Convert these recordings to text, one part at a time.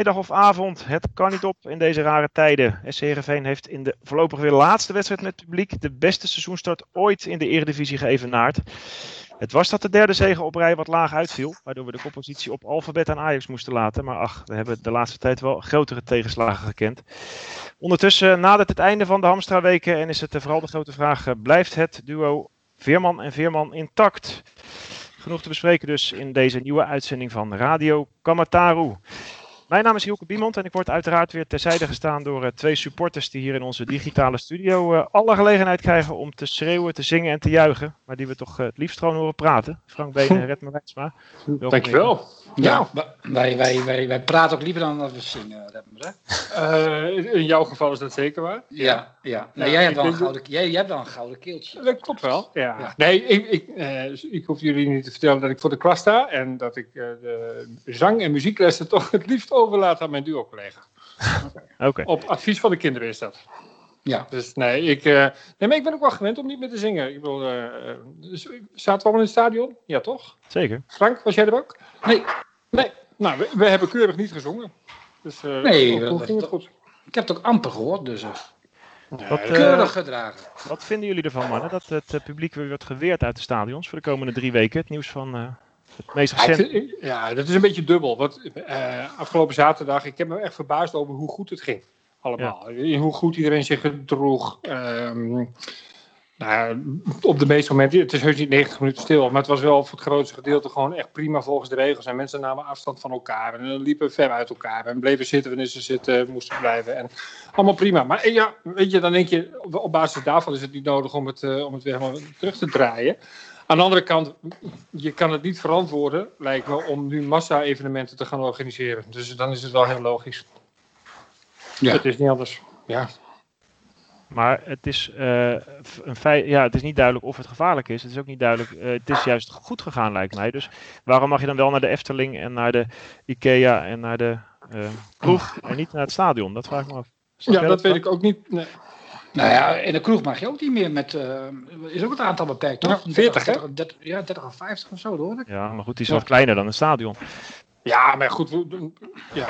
Middag of avond. Het kan niet op in deze rare tijden. SC Heerenveen heeft in de voorlopig weer laatste wedstrijd met publiek de beste seizoenstart ooit in de Eredivisie geëvenaard. Het was dat de derde zege op rij wat laag uitviel, waardoor we de koppositie op alfabet aan Ajax moesten laten. Maar ach, we hebben de laatste tijd wel grotere tegenslagen gekend. Ondertussen nadert het einde van de Hamstra-weken en is het vooral de grote vraag, blijft het duo Veerman en Veerman intact? Genoeg te bespreken dus in deze nieuwe uitzending van Radio Kamataru. Mijn naam is Hielke Biemond en ik word uiteraard weer terzijde gestaan door uh, twee supporters die hier in onze digitale studio uh, alle gelegenheid krijgen om te schreeuwen, te zingen en te juichen. Maar die we toch uh, het liefst gewoon horen praten. Frank Been en Redmer Wijtsma. Dankjewel. Ja, ja, wij, wij, wij, wij praten ook liever dan dat we zingen, Redmer. in jouw geval is dat zeker waar. Ja, ja. Nou, jij, hebt wel een gouden, jij, jij hebt wel een gouden keeltje. Dat klopt wel, ja. ja. Nee, ik, ik, ik hoef jullie niet te vertellen dat ik voor de klas sta en dat ik de zang- en muzieklessen toch het liefst overlaat aan mijn duo-collega. Okay. okay. Op advies van de kinderen is dat. Ja. Dus nee, ik, uh, nee, maar ik ben ook wel gewend om niet meer te zingen. Ik bedoel, uh, dus, zaten we allemaal in het stadion? Ja, toch? Zeker. Frank, was jij er ook? Nee. Nee. Nou, we, we hebben keurig niet gezongen. Dus, uh, nee, dat, ging het goed. Ik heb het ook amper gehoord, dus... Wat, keurig gedragen. Wat vinden jullie ervan, mannen? Dat het publiek weer wordt geweerd uit de stadions voor de komende drie weken? Het nieuws van het meest recent. Ja, ja, dat is een beetje dubbel. Want uh, afgelopen zaterdag, ik heb me echt verbaasd over hoe goed het ging. Allemaal. Ja. Hoe goed iedereen zich gedroeg. Um, nou, op de meeste momenten, het is heus niet 90 minuten stil, maar het was wel voor het grootste gedeelte gewoon echt prima volgens de regels. En mensen namen afstand van elkaar en liepen ver uit elkaar en bleven zitten wanneer ze zitten moesten blijven. En allemaal prima. Maar ja, weet je, dan denk je, op basis daarvan is het niet nodig om het, uh, om het weer helemaal terug te draaien. Aan de andere kant, je kan het niet verantwoorden, lijkt me, om nu massa-evenementen te gaan organiseren. Dus dan is het wel heel logisch. Ja. Het is niet anders. Ja. Maar het is, uh, een feit, ja, het is niet duidelijk of het gevaarlijk is. Het is ook niet duidelijk. Uh, het is juist goed gegaan, lijkt mij. Dus waarom mag je dan wel naar de Efteling en naar de Ikea en naar de uh, kroeg en niet naar het stadion? Dat vraag ik me af. Ja, dat weet ik ook niet. Nee. Nou ja, in de kroeg mag je ook niet meer met. Uh, is ook het aantal beperkt, toch? Ja, 40, 30, hè? 30, ja, 30 of 50 of zo, hoor ik. Ja, maar goed, die is ja. wat kleiner dan een stadion. Ja, maar goed, ja.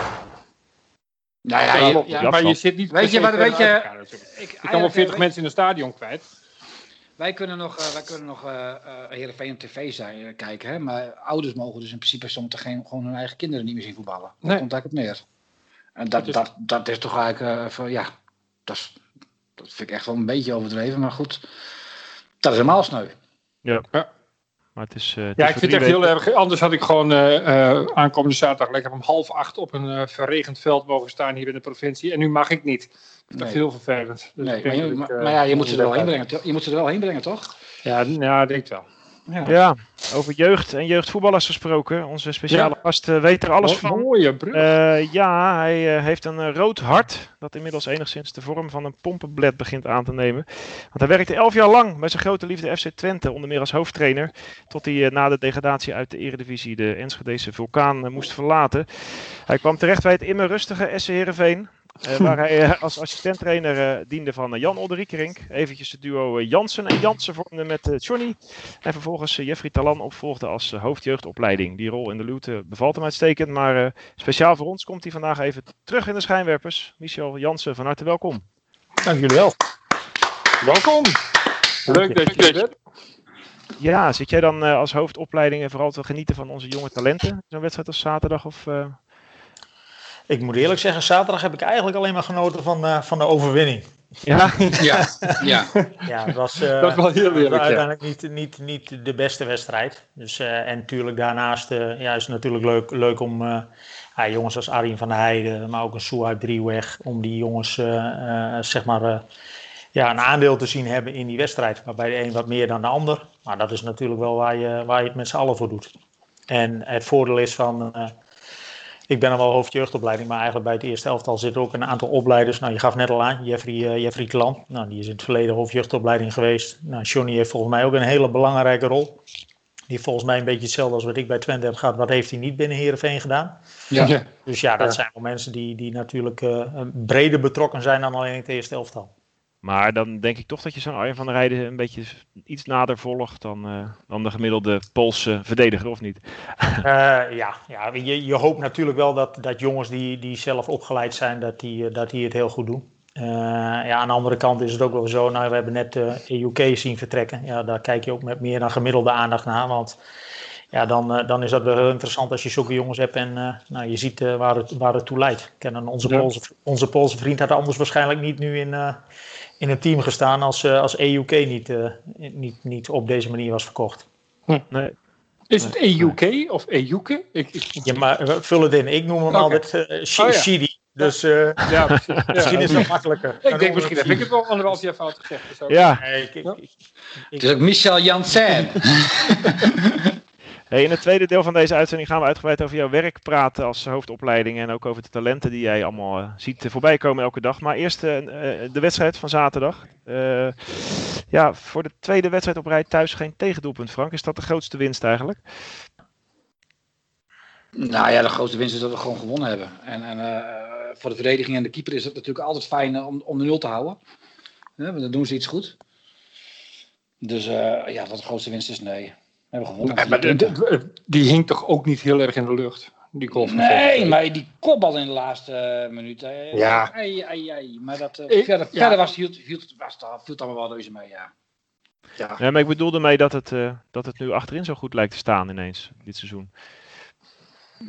Nou ja, je, ja, maar je zit niet. Weet je wat, weet je. Elkaar, ik, kan wel 40 mensen in een stadion kwijt. Wij kunnen nog, uh, wij kunnen nog uh, uh, Heerenveen op tv zijn, kijken, hè? maar ouders mogen dus in principe soms geen, gewoon hun eigen kinderen niet meer zien voetballen. Dat nee. komt eigenlijk op neer. En dat, dat, dat, dat is toch eigenlijk, van, ja, dat is, dat vind ik echt wel een beetje overdreven, maar goed. Dat is helemaal sneu. Ja. ja. Maar het is, uh, het ja, is ik vind het echt heel erg. Anders had ik gewoon uh, uh, aankomende zaterdag lekker om half acht op een verregend veld mogen staan hier in de provincie. En nu mag ik niet. Dat is nee. heel vervelend. Dus nee, maar, je, maar, maar, ja, je moet, ze er wel heen brengen, je moet ze er wel heen brengen, toch? Ja, ja denk wel. Ja. ja. over jeugd en jeugdvoetballers gesproken. Onze speciale ja. gast uh, weet er alles van. Mooie brug. Uh, ja, hij uh, heeft een rood hart dat inmiddels enigszins de vorm van een pompenblad begint aan te nemen. Want hij werkte elf jaar lang bij zijn grote liefde FC Twente, onder meer als hoofdtrainer. Tot hij na de degradatie uit de eredivisie de Enschedese vulkaan moest verlaten. Hij kwam terecht bij het immer rustige SC Heerenveen. Uh, waar hij uh, als assistenttrainer uh, diende van Jan Olderiekerink. Eventjes het duo Jansen en Jansen vormde met Johnny. En vervolgens Jeffrey Talan opvolgde als hoofdjeugdopleiding. Die rol in de Luwte bevalt hem uitstekend. Maar speciaal voor ons komt hij vandaag even terug in de schijnwerpers. Michel Jansen, van harte welkom. Dank jullie wel. Welkom. Leuk dat je er bent. Ja, zit jij dan als hoofdopleiding en vooral te genieten van onze jonge talenten? Zo'n wedstrijd als zaterdag of... Ik moet eerlijk zeggen, zaterdag heb ik eigenlijk alleen maar genoten van, uh, van de overwinning. Ja, ja, ja. ja het was, uh, dat was heel eerlijk, uiteindelijk ja. niet, niet, niet de beste wedstrijd. Dus, uh, en natuurlijk daarnaast uh, ja, is het natuurlijk leuk, leuk om ja, jongens als Arjen van der Heijden, maar ook een Suhaib Drieweg, om die jongens zeg maar, ja, een aandeel te zien hebben in die wedstrijd. Waarbij de een wat meer dan de ander. Maar dat is natuurlijk wel waar je, waar je het met z'n allen voor doet. En het voordeel is van ik ben al wel hoofdjeugdopleiding, maar eigenlijk bij het eerste elftal zitten ook een aantal opleiders. Nou, je gaf net al aan, Jeffrey, uh, Jeffrey Klan. Nou, die is in het verleden hoofdjeugdopleiding geweest. Nou, Johnny heeft volgens mij ook een hele belangrijke rol. Die volgens mij een beetje hetzelfde als wat ik bij Twente heb gehad. Wat heeft hij niet binnen Heerenveen gedaan? Ja. Dus ja, dat ja. zijn wel mensen die, die natuurlijk uh, breder betrokken zijn dan alleen het eerste elftal. Maar dan denk ik toch dat je zo'n Arjen van der Rijden een beetje iets nader volgt dan, uh, dan de gemiddelde Poolse verdediger, of niet? Uh, ja, ja je, je hoopt natuurlijk wel dat, dat jongens die, die zelf opgeleid zijn, dat die, dat die het heel goed doen. Uh, ja, aan de andere kant is het ook wel zo, nou, we hebben net de EUK zien vertrekken. Ja, daar kijk je ook met meer dan gemiddelde aandacht naar, want ja, dan, uh, dan is dat wel heel interessant als je zulke jongens hebt en uh, nou, je ziet uh, waar, het, waar het toe leidt. Kennen onze, ja. Poolse, onze Poolse vriend had anders waarschijnlijk niet nu in, in een team gestaan als, als EUK niet, niet, niet op deze manier was verkocht. Hm. Nee. Is het EUK of EUK? Ik, ik... Ja, maar vul het in. Ik noem hem okay. altijd uh, Sh oh, ja. Shidi. Dus uh, ja, misschien is dat makkelijker. Ik denk misschien heb ik het wel anderhalf jaar fout gezegd. Dus ja. Nee, ik, ik, het is ook Michel Janssen. In het tweede deel van deze uitzending gaan we uitgebreid over jouw werk praten als hoofdopleiding en ook over de talenten die jij allemaal uh, ziet voorbij komen elke dag. Maar eerst uh, de wedstrijd van zaterdag. Ja, voor de tweede wedstrijd op rij thuis geen tegendoelpunt, Frank. Is dat de grootste winst eigenlijk? Nou ja, de grootste winst is dat we gewoon gewonnen hebben. En, en voor de verdediging en de keeper is het natuurlijk altijd fijn om, om de nul te houden. Ja, dan doen ze iets goed. Dus ja, wat de grootste winst is, nee. We hebben gewonnen. Nee, maar de, de, die hing toch ook niet heel erg in de lucht? Die van nee, maar die kopbal in de laatste uh, minuut. Ja. Ai, ai, ai. Maar dat, uh, ik, verder, ja. verder was, hield, hield, was, viel het allemaal wel reuze mee, ja. Ja. ja, maar ik bedoelde mee dat het, dat het nu achterin zo goed lijkt te staan ineens, dit seizoen.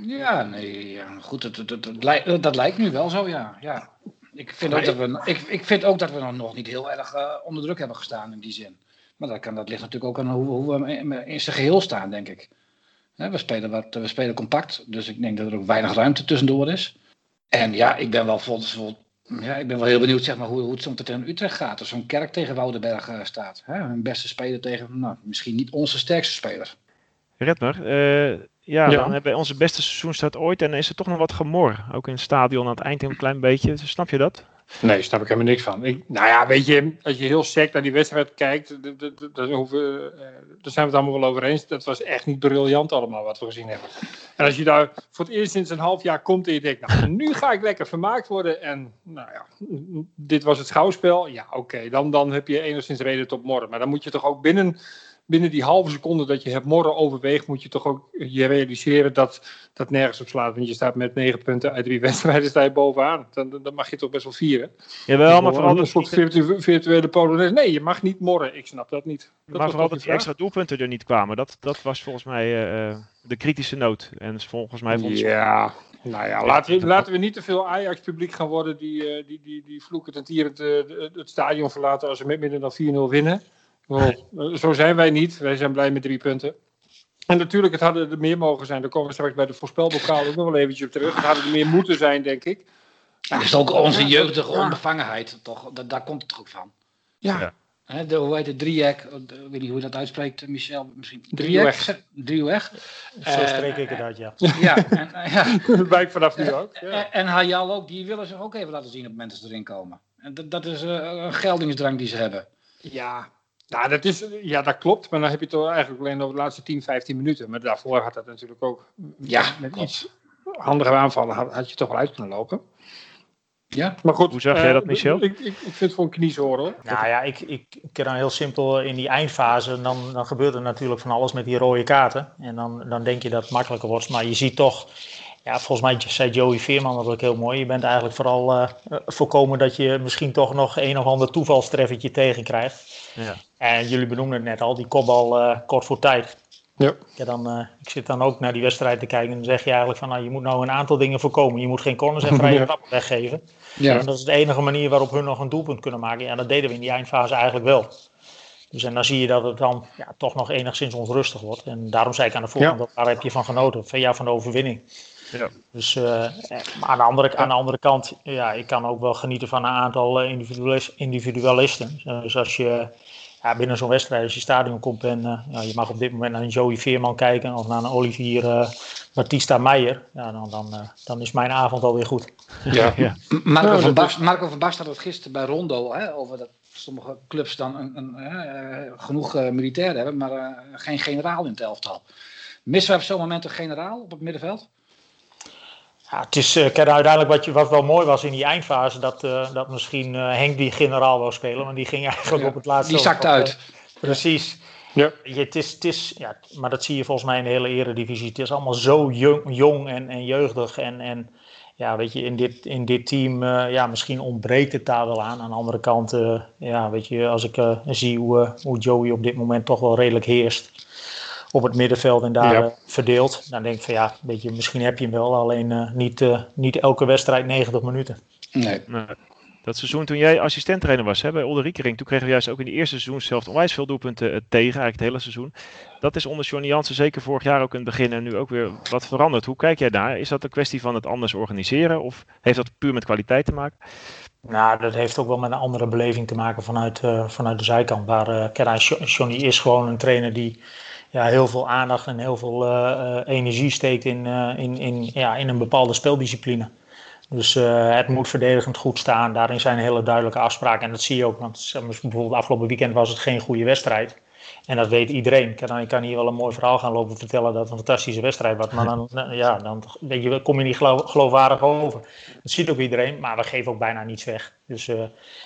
Ja, nee, ja, goed, dat, dat, dat, dat, lijkt, dat lijkt nu wel zo, ja. ja. Ik, vind ook dat we, ik, ik vind ook dat we nog niet heel erg onder druk hebben gestaan in die zin. Maar dat, kan, dat ligt natuurlijk ook aan hoe, hoe we in zijn geheel staan, denk ik. We spelen, wat, we spelen compact, dus ik denk dat er ook weinig ruimte tussendoor is. En ja, ik ben wel, vol, ja, ik ben wel heel benieuwd zeg maar, hoe, hoe het zo tegen Utrecht gaat. Als zo'n kerk tegen Woudenberg uh, staat. Hè? Hun beste speler tegen nou, misschien niet onze sterkste speler. Redmer, uh, ja, ja, dan hebben we onze beste seizoenstart ooit. En is er toch nog wat gemor. Ook in het stadion aan het eind een klein beetje. Snap je dat? Nee, snap ik helemaal niks van. Ik, nou ja, weet je, als je heel sec naar die wedstrijd kijkt, daar zijn we het allemaal wel over eens. Dat was echt niet briljant allemaal wat we gezien hebben. En als je daar voor het eerst sinds een half jaar komt en je denkt, nou, nu ga ik lekker vermaakt worden. En nou ja, dit was het schouwspel. Ja, oké, dan, dan heb je enigszins reden tot morgen. Maar dan moet je toch ook binnen binnen die halve seconde dat je het morgen overweegt, moet je toch ook je realiseren dat dat nergens op slaat. Want je staat met negen punten uit drie wedstrijden sta je bovenaan. Dan, dan mag je toch best wel vieren. Jawel, maar vooral een soort virtu virtuele polonaise. Nee, je mag niet morren. Ik snap dat niet. Dat maar vooral dat die extra doelpunten er niet kwamen. Dat, dat was volgens mij uh, de kritische noot. En volgens mij vond Ja, nou ja, laten we, laten we niet te veel Ajax-publiek gaan worden die, uh, die, die, die vloekend en tierend uh, het stadion verlaten als ze met minder dan 4-0 winnen. Well, zo zijn wij niet. Wij zijn blij met drie punten. En natuurlijk, het hadden er meer mogen zijn. Daar komen we straks bij de voorspelbokaal ook nog wel eventjes op terug. Het hadden er meer moeten zijn, denk ik. Dat is ook onze jeugdige onbevangenheid, toch? Dat, daar komt het toch ook van. Ja. ja. De, hoe heet het? Driek. Ik weet niet hoe je dat uitspreekt, Michel. Misschien. Driek. Driek. Zo spreek ik het uit, ja. Ja. En, ja. Wijk vanaf nu ook. Ja. En, en Hayal ook, die willen zich ook even laten zien op het moment dat ze erin komen. En dat, dat is een geldingsdrang die ze hebben. Ja, nou, dat, is, ja, dat klopt, maar dan heb je het eigenlijk alleen over de laatste 10, 15 minuten. Maar daarvoor had dat natuurlijk ook ja, met iets handige aanvallen had, had je toch wel uit kunnen lopen. Ja, maar goed. Hoe zag jij dat, Michel? Ik, ik, ik vind het voor een kniezoor hoor. Nou ja, ik, ik, ik ken dan heel simpel in die eindfase. Dan, dan gebeurt er natuurlijk van alles met die rode kaarten. En dan, dan denk je dat het makkelijker wordt. Maar je ziet toch. Ja, volgens mij zei Joey Veerman dat ook heel mooi. Je bent eigenlijk vooral uh, voorkomen dat je misschien toch nog een of ander toevalstreffertje tegenkrijgt. Ja. En jullie benoemden het net al, die kopbal uh, kort voor tijd. Ja. Ja, dan, uh, ik zit dan ook naar die wedstrijd te kijken en dan zeg je eigenlijk van nou, je moet nou een aantal dingen voorkomen. Je moet geen corners en vrije trappen weggeven. Ja. En dat is de enige manier waarop hun nog een doelpunt kunnen maken. Ja, dat deden we in die eindfase eigenlijk wel. Dus en dan zie je dat het dan ja, toch nog enigszins onrustig wordt. En daarom zei ik aan de voorkant, ja. daar heb je van genoten. Van jou van de overwinning. Ja. Dus uh, aan, de andere, aan de andere kant, ja, ik kan ook wel genieten van een aantal individualisten. Dus als je ja, binnen zo'n wedstrijd, als je stadion komt en uh, ja, je mag op dit moment naar een Joey Veerman kijken of naar een Olivier uh, Batista Meijer, ja, dan, dan, uh, dan is mijn avond alweer goed. Ja. ja. Marco, van Bast, Marco van Basten had het gisteren bij Rondo hè, over dat sommige clubs dan een, een, genoeg militairen hebben, maar geen generaal in het elftal. Missen we op zo'n moment een generaal op het middenveld? Ja, het is uh, uiteindelijk wat, je, wat wel mooi was in die eindfase, dat, uh, dat misschien uh, Henk die generaal wou spelen, want die ging eigenlijk Ja, op het laatste. Die zakt uit. precies. Ja. Je, het is, het is, ja, maar dat zie je volgens mij in de hele eredivisie. Het is allemaal zo jong, jong en, en jeugdig. En, en ja, weet je, in dit, in dit team, eh, ja, misschien ontbreekt het daar wel aan. Aan de andere kant, eh, ja, weet je, als ik eh, zie hoe, eh, hoe Joey op dit moment toch wel redelijk heerst op het middenveld en daar Ja. eh, verdeelt, dan denk ik van ja, weet je, misschien heb je hem wel, alleen eh, niet, eh, niet elke wedstrijd 90 minuten. Nee. Nee. Dat seizoen toen jij assistenttrainer was hè, bij Olderikering, toen kregen we juist ook in de eerste seizoen zelf onwijs veel doelpunten tegen, eigenlijk het hele seizoen. Dat is onder Johnny Jansen zeker vorig jaar ook in het begin en nu ook weer wat veranderd. Hoe kijk jij daar? Is dat een kwestie van het anders organiseren of heeft dat puur met kwaliteit te maken? Nou, dat heeft ook wel met een andere beleving te maken vanuit, eh, vanuit de zijkant. Waar eh Jo- Johnny is gewoon een trainer die ja, heel veel aandacht en heel veel eh, eh, energie steekt in, eh, in, in, ja, in een bepaalde speeldiscipline. Dus het moet verdedigend goed staan. Daarin zijn hele duidelijke afspraken. En dat zie je ook. Want bijvoorbeeld afgelopen weekend was het geen goede wedstrijd. En dat weet iedereen. Ik kan, ik kan hier wel een mooi verhaal gaan lopen vertellen dat het een fantastische wedstrijd was. Maar dan, ja, dan weet je, kom je niet geloof- geloofwaardig over. Dat ziet ook iedereen, maar we geven ook bijna niets weg. Dus, eh,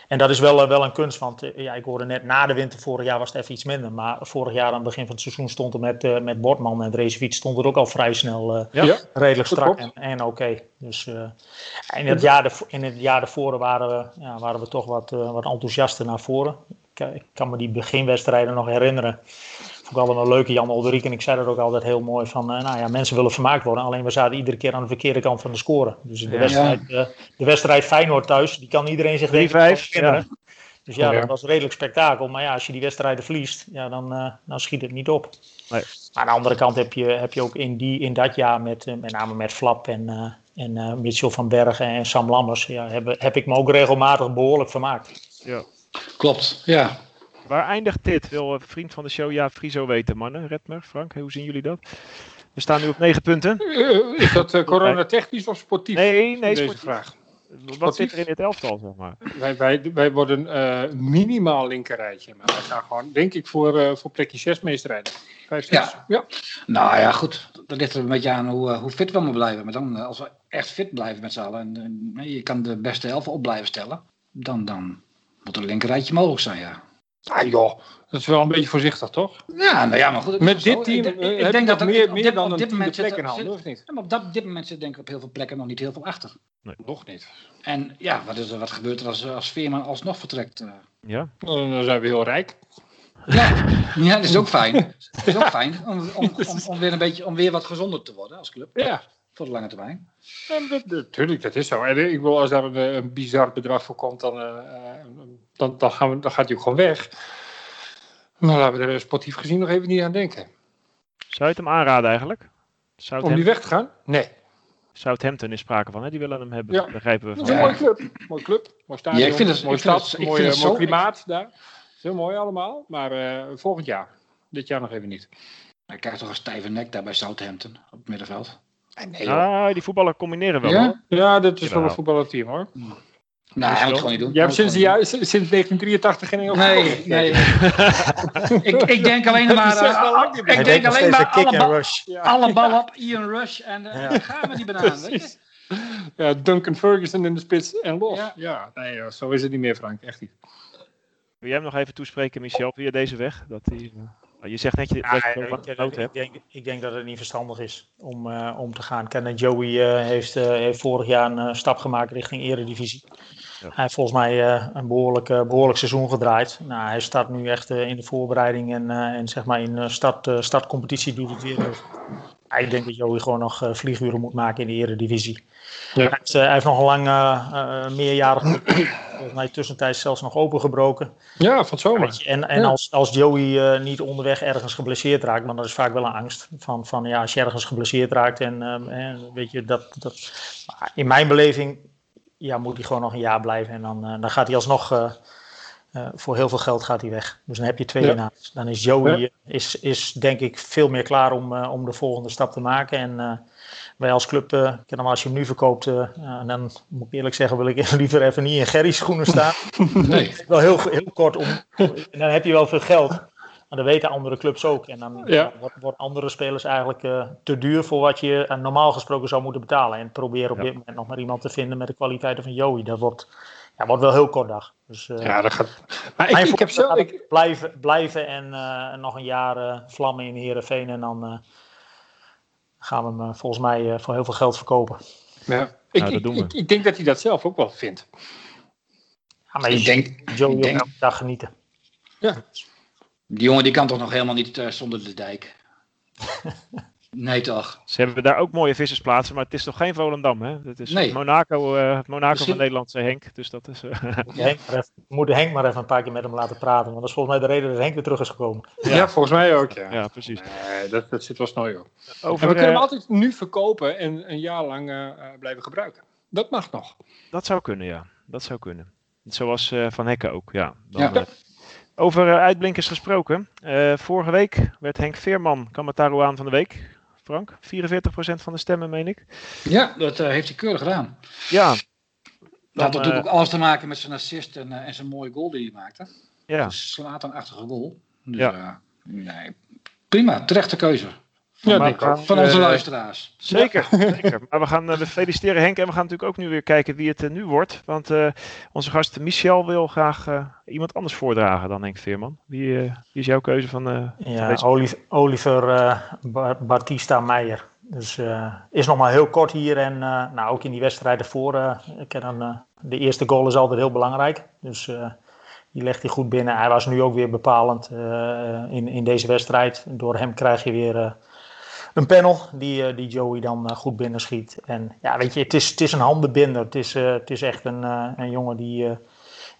en dat is wel, eh, wel een kunst, want eh, ja, ik hoorde net na de winter, vorig jaar was het even iets minder. Maar vorig jaar aan het begin van het seizoen stond er met, eh met Bortman en Drezefiets stond er ook al vrij snel eh, Ja. Redelijk strak en, en oké. Dus eh, in, het jaar daarvo- in het jaar daarvoor waren we, ja, waren we toch wat, eh, wat enthousiaster naar voren. Ik, ik kan me die beginwedstrijden nog herinneren. Vond ik altijd wel leuk, Jan Olderik. En ik zei dat ook altijd heel mooi van, eh, nou ja, mensen willen vermaakt worden. Alleen we zaten iedere keer aan de verkeerde kant van de score. Dus de, Ja. wedstrijd, eh, de wedstrijd Feyenoord thuis, die kan iedereen zich denk ik 3-5, nog herinneren. Dus ja, Ja. dat was redelijk spektakel. Maar ja, als je die wedstrijden verliest, ja, dan, eh, dan schiet het niet op. Nee. Maar aan de andere kant heb je, heb je ook in, die, in dat jaar, met, eh, met name met Flap en, eh, en eh, Mitchell van Bergen en Sam Lammers, ja, heb, heb ik me ook regelmatig behoorlijk vermaakt. Ja. Klopt, ja. Waar eindigt dit? Wil een vriend van de show Ja Friso weten, mannen. Redmer, Frank, hoe zien jullie dat? We staan nu op negen punten. Eh, is dat eh, coronatechnisch of sportief? Nee, nee, Deze sportief. vraag. Wat zit er in dit elftal, zeg maar? Wij, wij, wij worden eh, minimaal linkerrijtje. Maar wij gaan gewoon, denk ik, voor, eh, voor plekje 6 meest rijden. 5, 6. Ja. ja. Nou ja, goed. Dat ligt er een beetje aan hoe, hoe fit we maar blijven. Maar dan, als we echt fit blijven met z'n allen en je kan de beste elf op blijven stellen, dan, dan moet een linkerrijtje mogelijk zijn, ja. Ah joh, dat is wel een beetje voorzichtig, toch? Ja, nou ja, maar goed. Met dit zo. team Ik- ik- eh, ik heb denk je dat er meer, meer dan op een dit tiende moment zit plek in handen, of niet? Ja, maar op dat, dit moment zit denk ik op heel veel plekken nog niet heel veel achter. Nog niet. En ja, wat, is er, wat gebeurt er als, als Veerman alsnog vertrekt? eh? Ja, Dan dan zijn we heel rijk. Ja, ja, dat is ook fijn. Dat is ook fijn om, om, om, om weer een beetje, om weer wat gezonder te worden als club. Ja, Voor de lange termijn. Ja, dat, is zo. En ik wil, als daar een, eh, een bizar bedrag voor komt, dan, eh, eh, dan, dan, gaan we, dan gaat hij ook gewoon weg. Maar laten we er sportief gezien nog even niet aan denken. zou je het hem aanraden eigenlijk? Om die weg te gaan? Nee. Southampton is sprake van, hè? die willen hem hebben. Ja. Begrijpen we Dat van. is een mooie club. Mooie club. Mooi stadion. Ja, ik vind het- mooie ik vind stad. mooi, vind het mooi zo- klimaat daar. Dat is heel mooi allemaal. Maar eh, volgend jaar. Dit jaar nog even niet. Hij krijgt toch een stijve nek daar bij Southampton op het middenveld. Nee, Ah, die voetballen combineren wel. Ja? hoor. Ja, dat is wel een voetballerteam hoor. Nou, wel. het gewoon niet doen. Jij hebt sinds, de jaar, sinds 1983 geen Engels doen. Nee, nee. ik, ik denk alleen maar, eh, ik denk alleen maar alle, and bal, rush. Ja. alle bal op Ian Rush en uh, Ja. gaan we die banaan. Weet je? Precies. Ja, Duncan Ferguson in de spits en los. Ja. Ja, nee, joh, zo is het niet meer, Frank. Echt niet. Wil jij hem nog even toespreken, Michel, via deze weg? Dat die, je zegt net je- Ja, dat je ik, zo ik- nood ik hebt. denk, ik denk dat het niet verstandig is om, eh, om te gaan. Ken en Joey eh, heeft, eh, heeft vorig jaar een eh, stap gemaakt richting Eredivisie. Ja. Hij heeft volgens mij eh, een behoorlijk, eh, behoorlijk seizoen gedraaid. Nou, hij start nu echt eh, in de voorbereiding en, eh, en zeg maar in start, eh, startcompetitie doet het weer. Ja, ik denk dat Joey gewoon nog eh, vlieguren moet maken in de Eredivisie. Ja. Hij, heeft, eh, hij heeft nog een lang eh, eh, meerjarig. Volgens mij tussentijds zelfs nog opengebroken. Ja, van zomer. En, en Ja. als, als Joey eh, niet onderweg ergens geblesseerd raakt, want dat is vaak wel een angst. Van, van ja, als je ergens geblesseerd raakt en ehm, eh, weet je, dat, dat. In mijn beleving ja, moet hij gewoon nog een jaar blijven en dan, eh, dan gaat hij alsnog. Eh, voor heel veel geld gaat hij weg. Dus dan heb je twee Ja. winnaars. Dan is Joey Ja. eh, is, is denk ik veel meer klaar om, eh, om de volgende stap te maken. En wij als club, ik als je hem nu verkoopt, ja, dan moet ik eerlijk zeggen, wil ik liever even niet in Gerry's schoenen staan Nee. wel heel, heel kort om. En dan heb je wel veel geld. Maar dat weten andere clubs ook. En dan Ja. wordt, wordt andere spelers eigenlijk te duur voor wat je normaal gesproken zou moeten betalen. En probeer op dit moment nog maar iemand te vinden met de kwaliteiten van Joey. Dat wordt, ja, wordt wel heel kort dag. Dus, eh, Ja, dat gaat. Maar ik, ik heb gaat Ik, blijven, blijven en eh, nog een jaar eh, vlammen in Heerenveen. En dan eh, gaan we hem volgens mij eh, voor heel veel geld verkopen. ja, ik, dat ik, ik, ik denk dat hij dat zelf ook wel vindt. Ja, maar je Ik denk, ook elke dag genieten. die jongen die kan toch nog helemaal niet zonder de dijk. Nee toch? Ze hebben daar ook mooie vissersplaatsen, maar het is toch geen Volendam, hè? Het is Nee. Monaco, eh, het Monaco Misschien- van Nederland, zei Henk. Dus dat is... eh, Moet Henk even, Henk maar even een paar keer met hem laten praten. Want dat is volgens mij de reden dat Henk weer terug is gekomen. Ja, volgens mij ook. Ja, ja, precies. Nee, dat, dat zit wel snel, joh. En Over, we kunnen hem eh, altijd nu verkopen en een jaar lang blijven gebruiken. Dat mag nog. Dat zou kunnen, ja. Dat zou kunnen. Zoals eh, Van Hekken ook, ja. Dan, Ja. over uitblinkers gesproken. Eh, vorige week werd Henk Veerman Kamataruaan van de week. Frank, 44% van de stemmen, meen ik. Ja, dat eh, heeft hij keurig gedaan. Ja, Dat had natuurlijk eh, ook alles te maken met zijn assist en, eh, en zijn mooie goal die hij maakte. ja. Een slaat-achtige goal. Dus, Ja. ja. nee, prima, terechte keuze. Ja, denk ik Van onze eh, luisteraars. Zeker, zeker. Maar we gaan eh, we feliciteren Henk en we gaan natuurlijk ook nu weer kijken wie het eh, nu wordt. Want eh, onze gast Michel wil graag eh, iemand anders voordragen dan Henk Veerman. Wie, wie is jouw keuze van, eh, van Ja, deze? Oliver, Oliver eh, Ba- Batista Meijer. Dus eh, is nog maar heel kort hier. En eh, nou, ook in die wedstrijd ervoor. ik ken eh, de eerste goal is altijd heel belangrijk. Dus eh, die legt hij goed binnen. Hij was nu ook weer bepalend eh, in, in deze wedstrijd. Door hem krijg je weer eh, een panel die, eh, die Joey dan eh, goed binnen schiet. En ja, weet je, het is, het is een handenbinder. Het is, eh, het is echt een, eh, een jongen die, eh,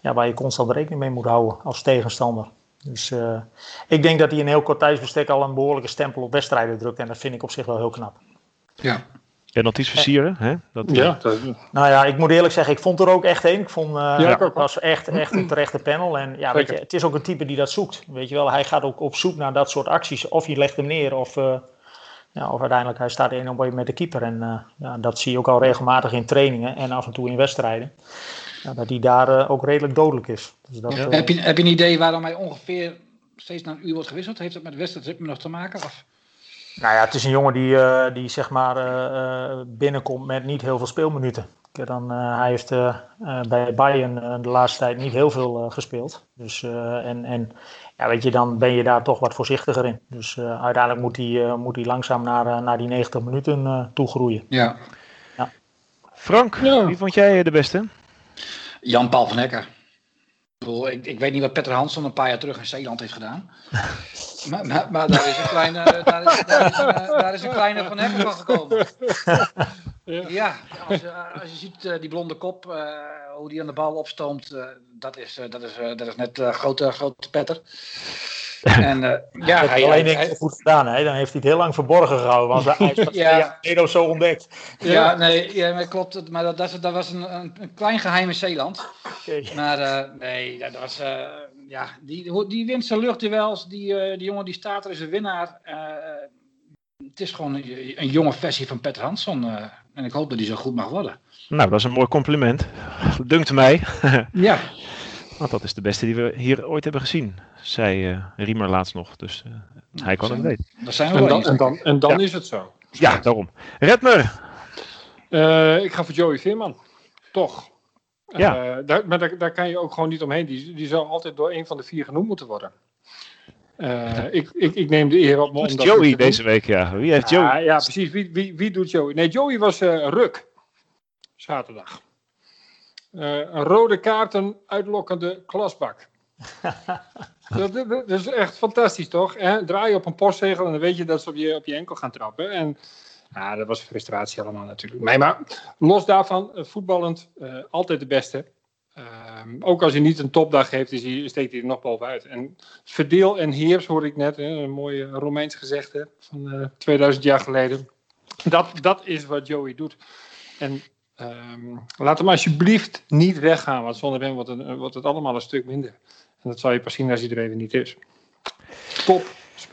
ja, waar je constant rekening mee moet houden als tegenstander. Dus eh, ik denk dat hij in een heel kort tijdsbestek al een behoorlijke stempel op wedstrijden drukt. En dat vind ik op zich wel heel knap. Ja. En dat is versieren, hè? Dat, Ja, dat, Nou ja, ik moet eerlijk zeggen, ik vond er ook echt een. Ik vond eh, Ja, ook, het was echt, echt een terechte panel. En ja, weet je, het is ook een type die dat zoekt. Weet je wel, hij gaat ook op zoek naar dat soort acties. Of je legt hem neer, of, eh, ja, of uiteindelijk hij staat één op één met de keeper. En eh, ja, dat zie je ook al regelmatig in trainingen en af en toe in wedstrijden. Ja, dat hij daar eh, ook redelijk dodelijk is. Dus dat, eh, Heb, je, heb je een idee waarom hij ongeveer steeds na een uur wordt gewisseld? Heeft dat met wedstrijdritme nog te maken? Of? Nou ja, het is een jongen die, eh, die zeg maar eh, eh, binnenkomt met niet heel veel speelminuten. Dan, eh, hij heeft bij Bayern de laatste tijd niet heel veel eh, gespeeld. Dus, eh, en, en ja, weet je, dan ben je daar toch wat voorzichtiger in. Dus eh, uiteindelijk moet hij, eh, moet hij langzaam naar, naar die 90 minuten eh toe groeien. Ja. Frank, Ja. wie vond jij de beste? Jan-Paul van Hekker. Ik, ik, weet niet wat Petter Hansson een paar jaar terug in Zeeland heeft gedaan. Maar, maar, maar daar, is een kleine, daar, is, daar, is een, eh, daar is een kleine van Hekker van gekomen. Ja, als, je- als je ziet eh, die blonde kop, eh, hoe die aan de bal opstoomt, eh, dat, is, eh, dat, is, eh, dat is net eh, grote, grote Petter. En eh, ja, Hij, hij, alleen hij, ik goed gedaan. Hè? Dan heeft hij het heel lang verborgen gehouden. Want hij is Ja. zo ontdekt. ja, nee, ja, klopt. Maar dat, dat, dat was een, een, klein geheim in Zeeland. Maar eh, nee, dat was, eh, ja, die, die wint zijn luchtduels. Die, die jongen die staat er is een winnaar. Het is gewoon een, een jonge versie van Petter Hansson. en ik hoop dat hij zo goed mag worden. Nou, dat is een mooi compliment. Dunkt mij. Ja, Want dat is de beste die we hier ooit hebben gezien, zei eh, Riemer laatst nog. Dus eh, hij kan het weten. daar zijn we en dan, en dan, en dan Ja. is het zo. Ja, daarom. Redmer. Eh, ik ga voor Joey Veerman. Toch. Ja. Eh, daar, maar daar, daar kan je ook gewoon niet omheen. Die, die zou altijd door een van de vier genoemd moeten worden. Eh, ik, ik, ik neem de eer op me Doet Joey te deze week, ja. Wie heeft Joey? Ja, ja, precies. Wie, wie, wie doet Joey? Nee, Joey was eh, Ruk. Zaterdag. Eh, een rode kaarten uitlokkende klasbak. dat, dat- is echt fantastisch, toch? Draai je op een postzegel en dan weet je dat ze op je, op je enkel gaan trappen. En ja, dat was frustratie allemaal natuurlijk. Nee, maar los daarvan, eh, voetballend, eh, altijd de beste. Ehm, ook als hij niet een topdag heeft, is steekt hij er nog bovenuit. En verdeel en heers hoorde ik net, een mooi eh, Romeins gezegde van eh 2000 jaar geleden. Dat, dat is wat Joey doet. En ehm, laat hem alsjeblieft niet weggaan, want zonder hem wordt het, wordt het allemaal een stuk minder. En dat zal je pas zien als hij er even niet is. Top.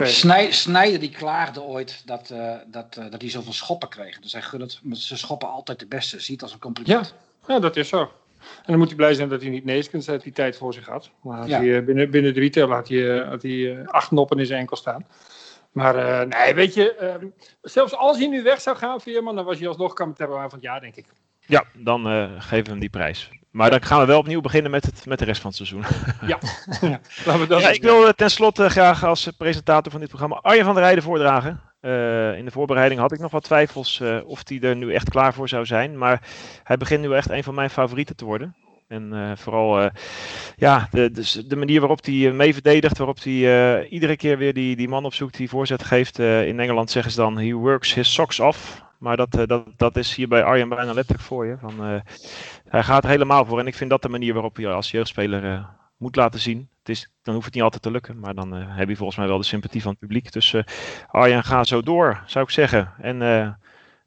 Snij, Snijder die klaagde ooit dat, eh, dat, eh, dat hij zoveel schoppen kreeg. Dus hij gun het, maar ze schoppen altijd de beste. Ziet als een compliment. Ja, dat is zo. En dan moet hij blij zijn dat hij niet Neeskens uit die tijd voor zich had. Maar had Ja. hij, eh, binnen, binnen drie tellen had hij, had hij acht noppen in zijn enkel staan. Maar eh, nee, weet je, ehm, zelfs als hij nu weg zou gaan, Veerman, dan was hij alsnog commentaar van het jaar, denk ik. Ja, dan eh, geven we hem die prijs. Maar dan gaan we wel opnieuw beginnen met, het, met de rest van het seizoen. Laten we dat Ja, ik wil eh, tenslotte graag als eh, presentator van dit programma Arjen van der Rijden voordragen. Eh, in de voorbereiding had ik nog wat twijfels eh, of hij er nu echt klaar voor zou zijn. Maar hij begint nu echt een van mijn favorieten te worden. En eh, vooral eh, ja, de, de, de manier waarop hij eh, mee verdedigt, waarop hij iedere keer weer die, die man opzoekt die voorzet geeft. In Engeland zeggen ze dan, he works his socks off. Maar dat, dat, dat is hier bij Arjen bijna letterlijk voor je. Van, hij gaat er helemaal voor. En ik vind dat de manier waarop je als jeugdspeler moet laten zien. Het is, dan hoeft het niet altijd te lukken. Maar dan eh, heb je volgens mij wel de sympathie van het publiek. Dus Arjen, ga zo door, zou ik zeggen. En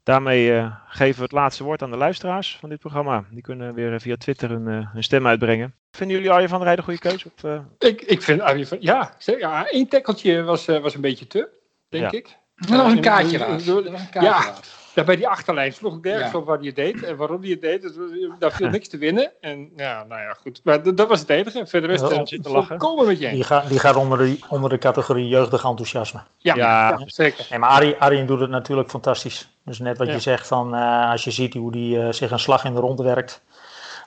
daarmee eh, geven we het laatste woord aan de luisteraars van dit programma. Die kunnen weer via Twitter hun, eh, hun stem uitbrengen. Vinden jullie Arjen van der Rijden een goede keuze? Of, eh, Ik, ik vind Arjen van, ja, ja, één tackeltje was, eh, was een beetje te, denk Ja. ik. Dat was een kaartje Ja. Ja, bij die achterlijn sloeg ik nergens Ja. op waar hij het deed en waarom hij het deed. Dus, eh, daar viel niks te winnen. En ja, nou ja, goed. Maar dat was het enige. En verder is het eh, lachen. volkomen met je. Die, gaat die gaat onder de, onder de categorie jeugdig enthousiasme. Ja, Ja. ja, zeker. Nee, maar Arie, Arjen doet het natuurlijk fantastisch. Dus net wat Ja. je zegt van eh, als je ziet hoe die eh, zich een slag in de rond werkt.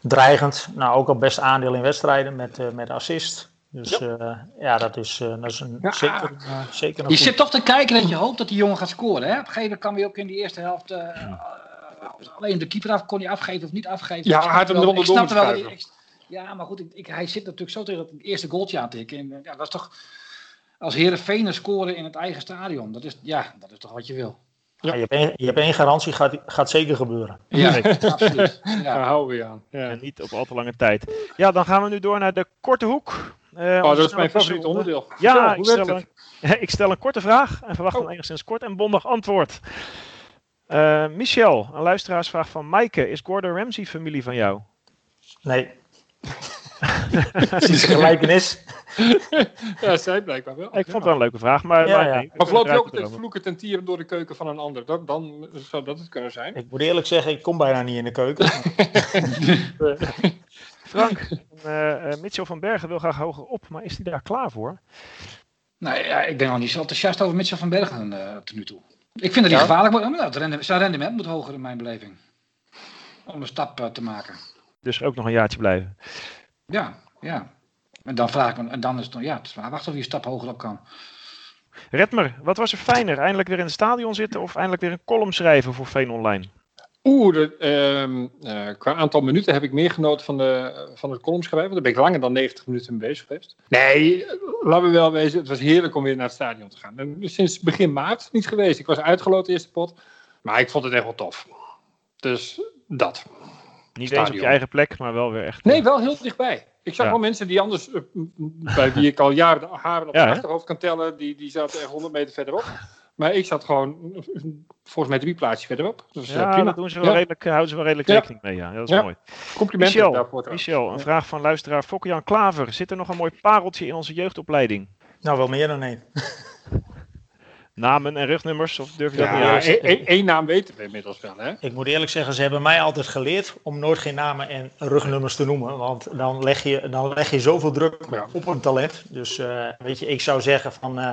Dreigend. Nou, ook al best aandeel in wedstrijden met, eh, met assist. Dus ja, ja dat, is, eh, dat is een, Ja. zeker, zeker een Je goed- zit toch te kijken dat je hoopt dat die jongen gaat scoren. Hè? Op een gegeven moment kan hij ook in die eerste helft. eh, alleen de keeper af, kon hij afgeven of niet afgeven. Ja, hij had hem eronder door wel ik- Ja, maar goed, ik, ik- hij zit natuurlijk zo tegen het eerste goaltje aan te tikken. En, ja, dat is toch. Als Herenveen scoren in het eigen stadion, dat is, ja, dat is toch wat je wil. Ja, je, hebt één, je hebt één garantie, gaat, gaat zeker gebeuren. Ja, absoluut. Daar Ja. houden we je aan. Ja. En niet op al te lange tijd. Ja, dan gaan we nu door naar de korte hoek. Eh, Oh, dat is mijn favoriete onderdeel. Ja, stel, een, ik stel een korte vraag en verwacht Oh. een enigszins kort en bondig antwoord. Eh, Michel, een luisteraarsvraag van Maaike. Is Gordon Ramsay familie van jou? Nee. Precies gelijkenis. Ja, zij blijkbaar wel. Ik vond het wel een leuke vraag, maar, Ja, maar ja. nee, Maar je ook dromen. vloeken ten tieren door de keuken van een ander? Dat, dan zou dat het kunnen zijn. Ik moet eerlijk zeggen, ik kom bijna niet in de keuken. Frank, eh, eh, Mitchell van Bergen wil graag hoger op, maar is hij daar klaar voor? Nou ja, ik ben nog niet zo enthousiast over Mitchell van Bergen eh tot nu toe. Ik vind dat hij gevaarlijk wordt. Nou, het rendement, zijn rendement moet hoger in mijn beleving. Om een stap te maken. Dus ook nog een jaartje blijven. Ja, ja. En dan vraag ik me, en dan is het, dan- ja, het is maar wachten of een stap hoger op kan. Redmer, wat was er fijner? Eindelijk weer in het stadion zitten of eindelijk weer een column schrijven voor Veen Online? Oeh, de, ehm, eh, qua aantal minuten heb ik meer genoten van, de, van het column schrijven. Daar ben ik langer dan 90 minuten mee bezig geweest. Nee, laten we wel wezen, het was heerlijk om weer naar het stadion te gaan. En sinds begin maart niet geweest. Ik was uitgeloten eerste pot, maar ik vond het echt wel tof. Dus dat. Niet eens op je Stadion. eigen plek, maar wel weer echt. Nee, wel heel dichtbij. Ik zag Ja. wel mensen die anders, eh, bij wie ik al jaren de haren op Ja, achterhoofd kan tellen, die, die zaten echt 100 meter verderop. Maar ik zat gewoon, volgens mij drie plaatsjes verderop. Dus eh, Ja, prima. dat doen ze wel Ja. redelijk, houden ze wel redelijk Ja. rekening mee. Ja, dat is Ja. mooi. Complimenten Michel, daarvoor trouwens. Michel, een vraag van luisteraar Fokke-Jan Klaver. Zit er nog een mooi pareltje in onze jeugdopleiding? nou, wel meer dan één. Namen en rugnummers? Of durf je dat niet Ja, uit? één- één- één naam weten we inmiddels wel, hè? Ik moet eerlijk zeggen, ze hebben mij altijd geleerd om nooit geen namen en rugnummers te noemen. Want dan leg je, dan leg je zoveel druk Ja. op een talent. Dus eh, weet je, ik zou zeggen van... eh,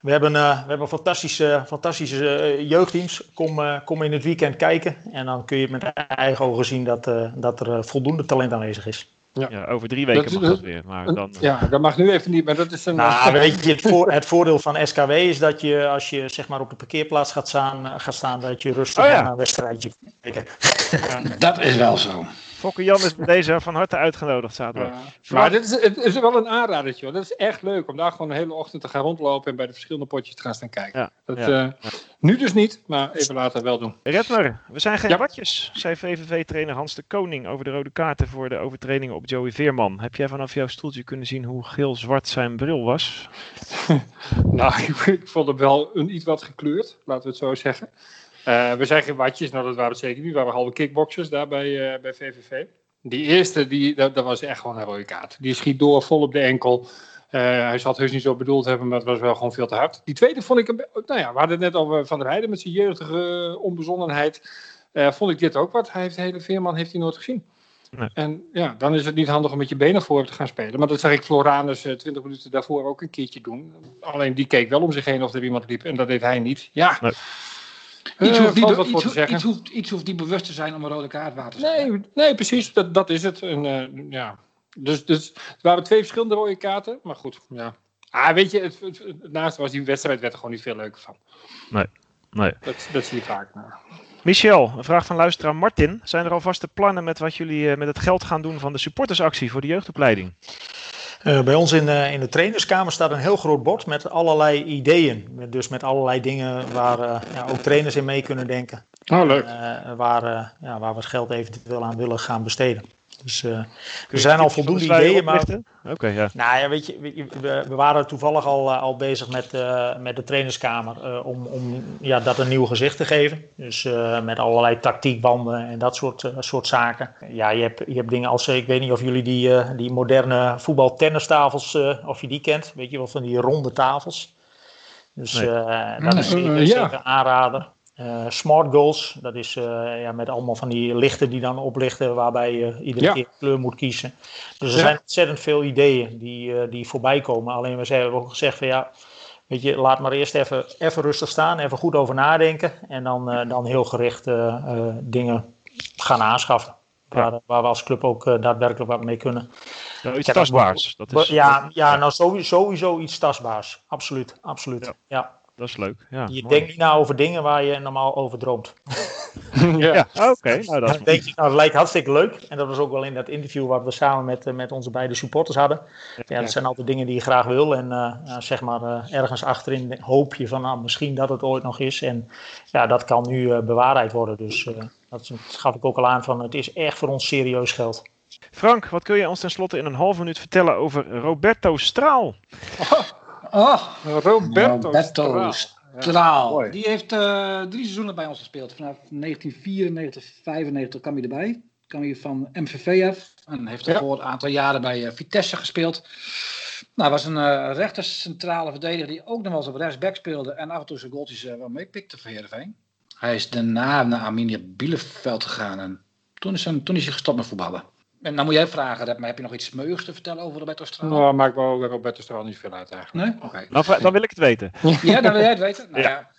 we hebben, eh, we hebben fantastische, fantastische jeugdteams. Kom, eh, kom in het weekend kijken. En dan kun je met eigen ogen zien dat, eh, dat er voldoende talent aanwezig is. Ja, over drie weken Dat- mag dat- dat weer. Maar dan, Ja, dat mag nu even niet, maar dat is een... Nou, weet je, het, voor, het voordeel van SKW is dat je, als je zeg maar op de parkeerplaats gaat staan, eh, gaat staan dat je rustig Oh ja. naar een wedstrijdje kan kijken. Dat is wel zo. Fokke-Jan is bij deze van harte uitgenodigd zaterdag. Ja. Maar dit is, het is wel een aanradertje, hoor. Dat is echt leuk om daar gewoon de hele ochtend te gaan rondlopen en bij de verschillende potjes te gaan staan kijken. Ja, Dat, ja, eh, Nu dus niet, maar even later wel doen. Redmer, we zijn geen Ja. watjes, zei VVV-trainer Hans de Koning over de rode kaarten voor de overtredingen op Joey Veerman. Heb jij vanaf jouw stoeltje kunnen zien hoe geel-zwart zijn bril was? Nou, ik, ik vond hem wel een iets wat gekleurd, laten we het zo zeggen. Eh, we zijn geen watjes, nou dat waren we zeker niet. We waren halve kickboxers daar bij, eh, bij VVV. Die eerste, die, dat, dat was echt gewoon een rode kaart. Die schiet door, vol op de enkel. Eh, hij zal het heus niet zo bedoeld hebben, maar het was wel gewoon veel te hard. Die tweede vond ik, een, nou ja, we hadden het net over Van der Heijden met zijn jeugdige onbezonnenheid. Vond ik dit ook wat. Hij heeft de hele Veerman heeft hij nooit gezien. Nee. En ja, dan is het niet handig om met je benen voor te gaan spelen. Maar dat zag ik Floranus uh, 20 minuten daarvoor ook een keertje doen. Alleen die keek wel om zich heen of er iemand liep. En dat deed hij niet. Ja. Nee. Iets hoeft, niet, iets, iets, iets, hoeft, iets hoeft niet bewust te zijn om een rode kaart water te zijn. Nee, nee precies. Dat, dat is het. En, uh, ja. Dus, dus het waren twee verschillende rode kaarten. Maar goed, ja. Ah, weet je, het, het, het, naast was die wedstrijd werd er gewoon niet veel leuker van. Nee, nee. Dat, dat zie je vaak. Nou. Michel, een vraag van luisteraar Martin. Zijn er alvast plannen met wat jullie uh, met het geld gaan doen van de supportersactie voor de jeugdopleiding? Uh, bij ons in, uh, in de trainerskamer staat een heel groot bord met allerlei ideeën. Dus met allerlei dingen waar uh, ja, ook trainers in mee kunnen denken. Oh, leuk. waar, ja, waar we het geld eventueel aan willen gaan besteden. Dus uh, er zijn al voldoende ideeën. Maar, Oké, ja. Nou ja, weet je, we, we waren toevallig al, al bezig met, uh, met de trainerskamer uh, om, om ja, dat een nieuw gezicht te geven. Dus met allerlei tactiekbanden en dat soort, soort zaken. Ja, je hebt, je hebt dingen als, ik weet niet of jullie die, die moderne voetbaltennistafels, of je die kent. Weet je wel, van die ronde tafels. Dus nee. dat is zeker, zeker aanrader. Uh, smart goals, dat is uh, ja, met allemaal van die lichten die dan oplichten, waarbij je iedere ja. keer kleur moet kiezen. Dus er ja. zijn ontzettend veel ideeën die, uh, die voorbij komen. Alleen we hebben ook gezegd van ja, weet je, laat maar eerst even, even rustig staan, even goed over nadenken en dan, dan heel gericht dingen gaan aanschaffen. Waar, waar we als club ook daadwerkelijk wat mee kunnen. Nou, iets tastbaars. Dat is, ja, ja, nou sowieso, sowieso iets tastbaars. Absoluut, absoluut. ja. Dat is leuk. Ja, je mooi. denkt niet na over dingen waar je normaal over droomt. ja, ja oké. Okay. Nou, dat dan denk je, nou, dat lijkt hartstikke leuk. En dat was ook wel in dat interview wat we samen met, uh, met onze beide supporters hadden. Ja, ja, dat zijn altijd dingen die je graag wil. En uh, zeg maar uh, ergens achterin hoop je van nou, misschien dat het ooit nog is. En ja, dat kan nu bewaarheid worden. Dus dat gaf ik ook al aan van het is echt voor ons serieus geld. Frank, wat kun je ons tenslotte in een half minuut vertellen over Roberto Straal? Oh. Roberto, Roberto Straal. Ja, die heeft uh, drie seizoenen bij ons gespeeld. Vanaf 1994, 95 kwam hij erbij. Kwam hij van MVV af. En heeft daarvoor ja. een aantal jaren bij uh, Vitesse gespeeld. Nou, was een uh, rechter centrale verdediger die ook nog wel eens op rechtsback speelde. En af en toe zijn goaltjes wel meepikte voor Heerenveen. Hij is daarna naar Arminia Bielefeld gegaan. En toen is, toen is hij gestopt met voetballen. En dan moet jij vragen, maar heb je nog iets smeuigs te vertellen over Roberto Straal? Nou, maakt wel Roberto Straal niet veel uit eigenlijk. Nee? Oké. Okay. Dan, wil ik het weten. Ja, dan wil jij het weten. Nou, ja. ja.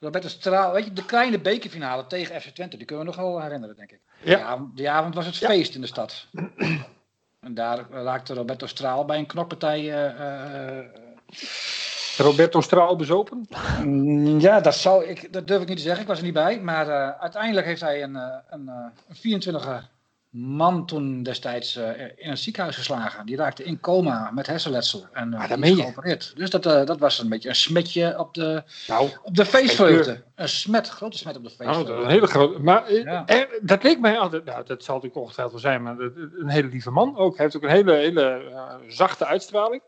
Roberto Straal, weet je, de kleine bekerfinale tegen FC Twente, die kunnen we nog wel herinneren, denk ik. Ja. Die, avond, die avond was het ja. feest in de stad. en daar raakte Roberto Straal bij een knokpartij... Uh, uh, Roberto Straal bezopen? Ja, dat, zou ik, dat durf ik niet te zeggen. Ik was er niet bij. Maar uh, uiteindelijk heeft hij een, een, een 24 man toen destijds uh, in een ziekenhuis geslagen. Die raakte in coma met hersenletsel en uh, ah, is geopereerd. Dus dat, uh, dat was een beetje een smetje op de, nou, op de feestvreugde. Een smet, grote smet op de feestvreugde. Nou, een hele grote. Maar ja. dat leek mij altijd, nou, dat zal natuurlijk ongetwijfeld wel zijn, maar een hele lieve man ook. Hij heeft ook een hele, hele zachte uitstraling.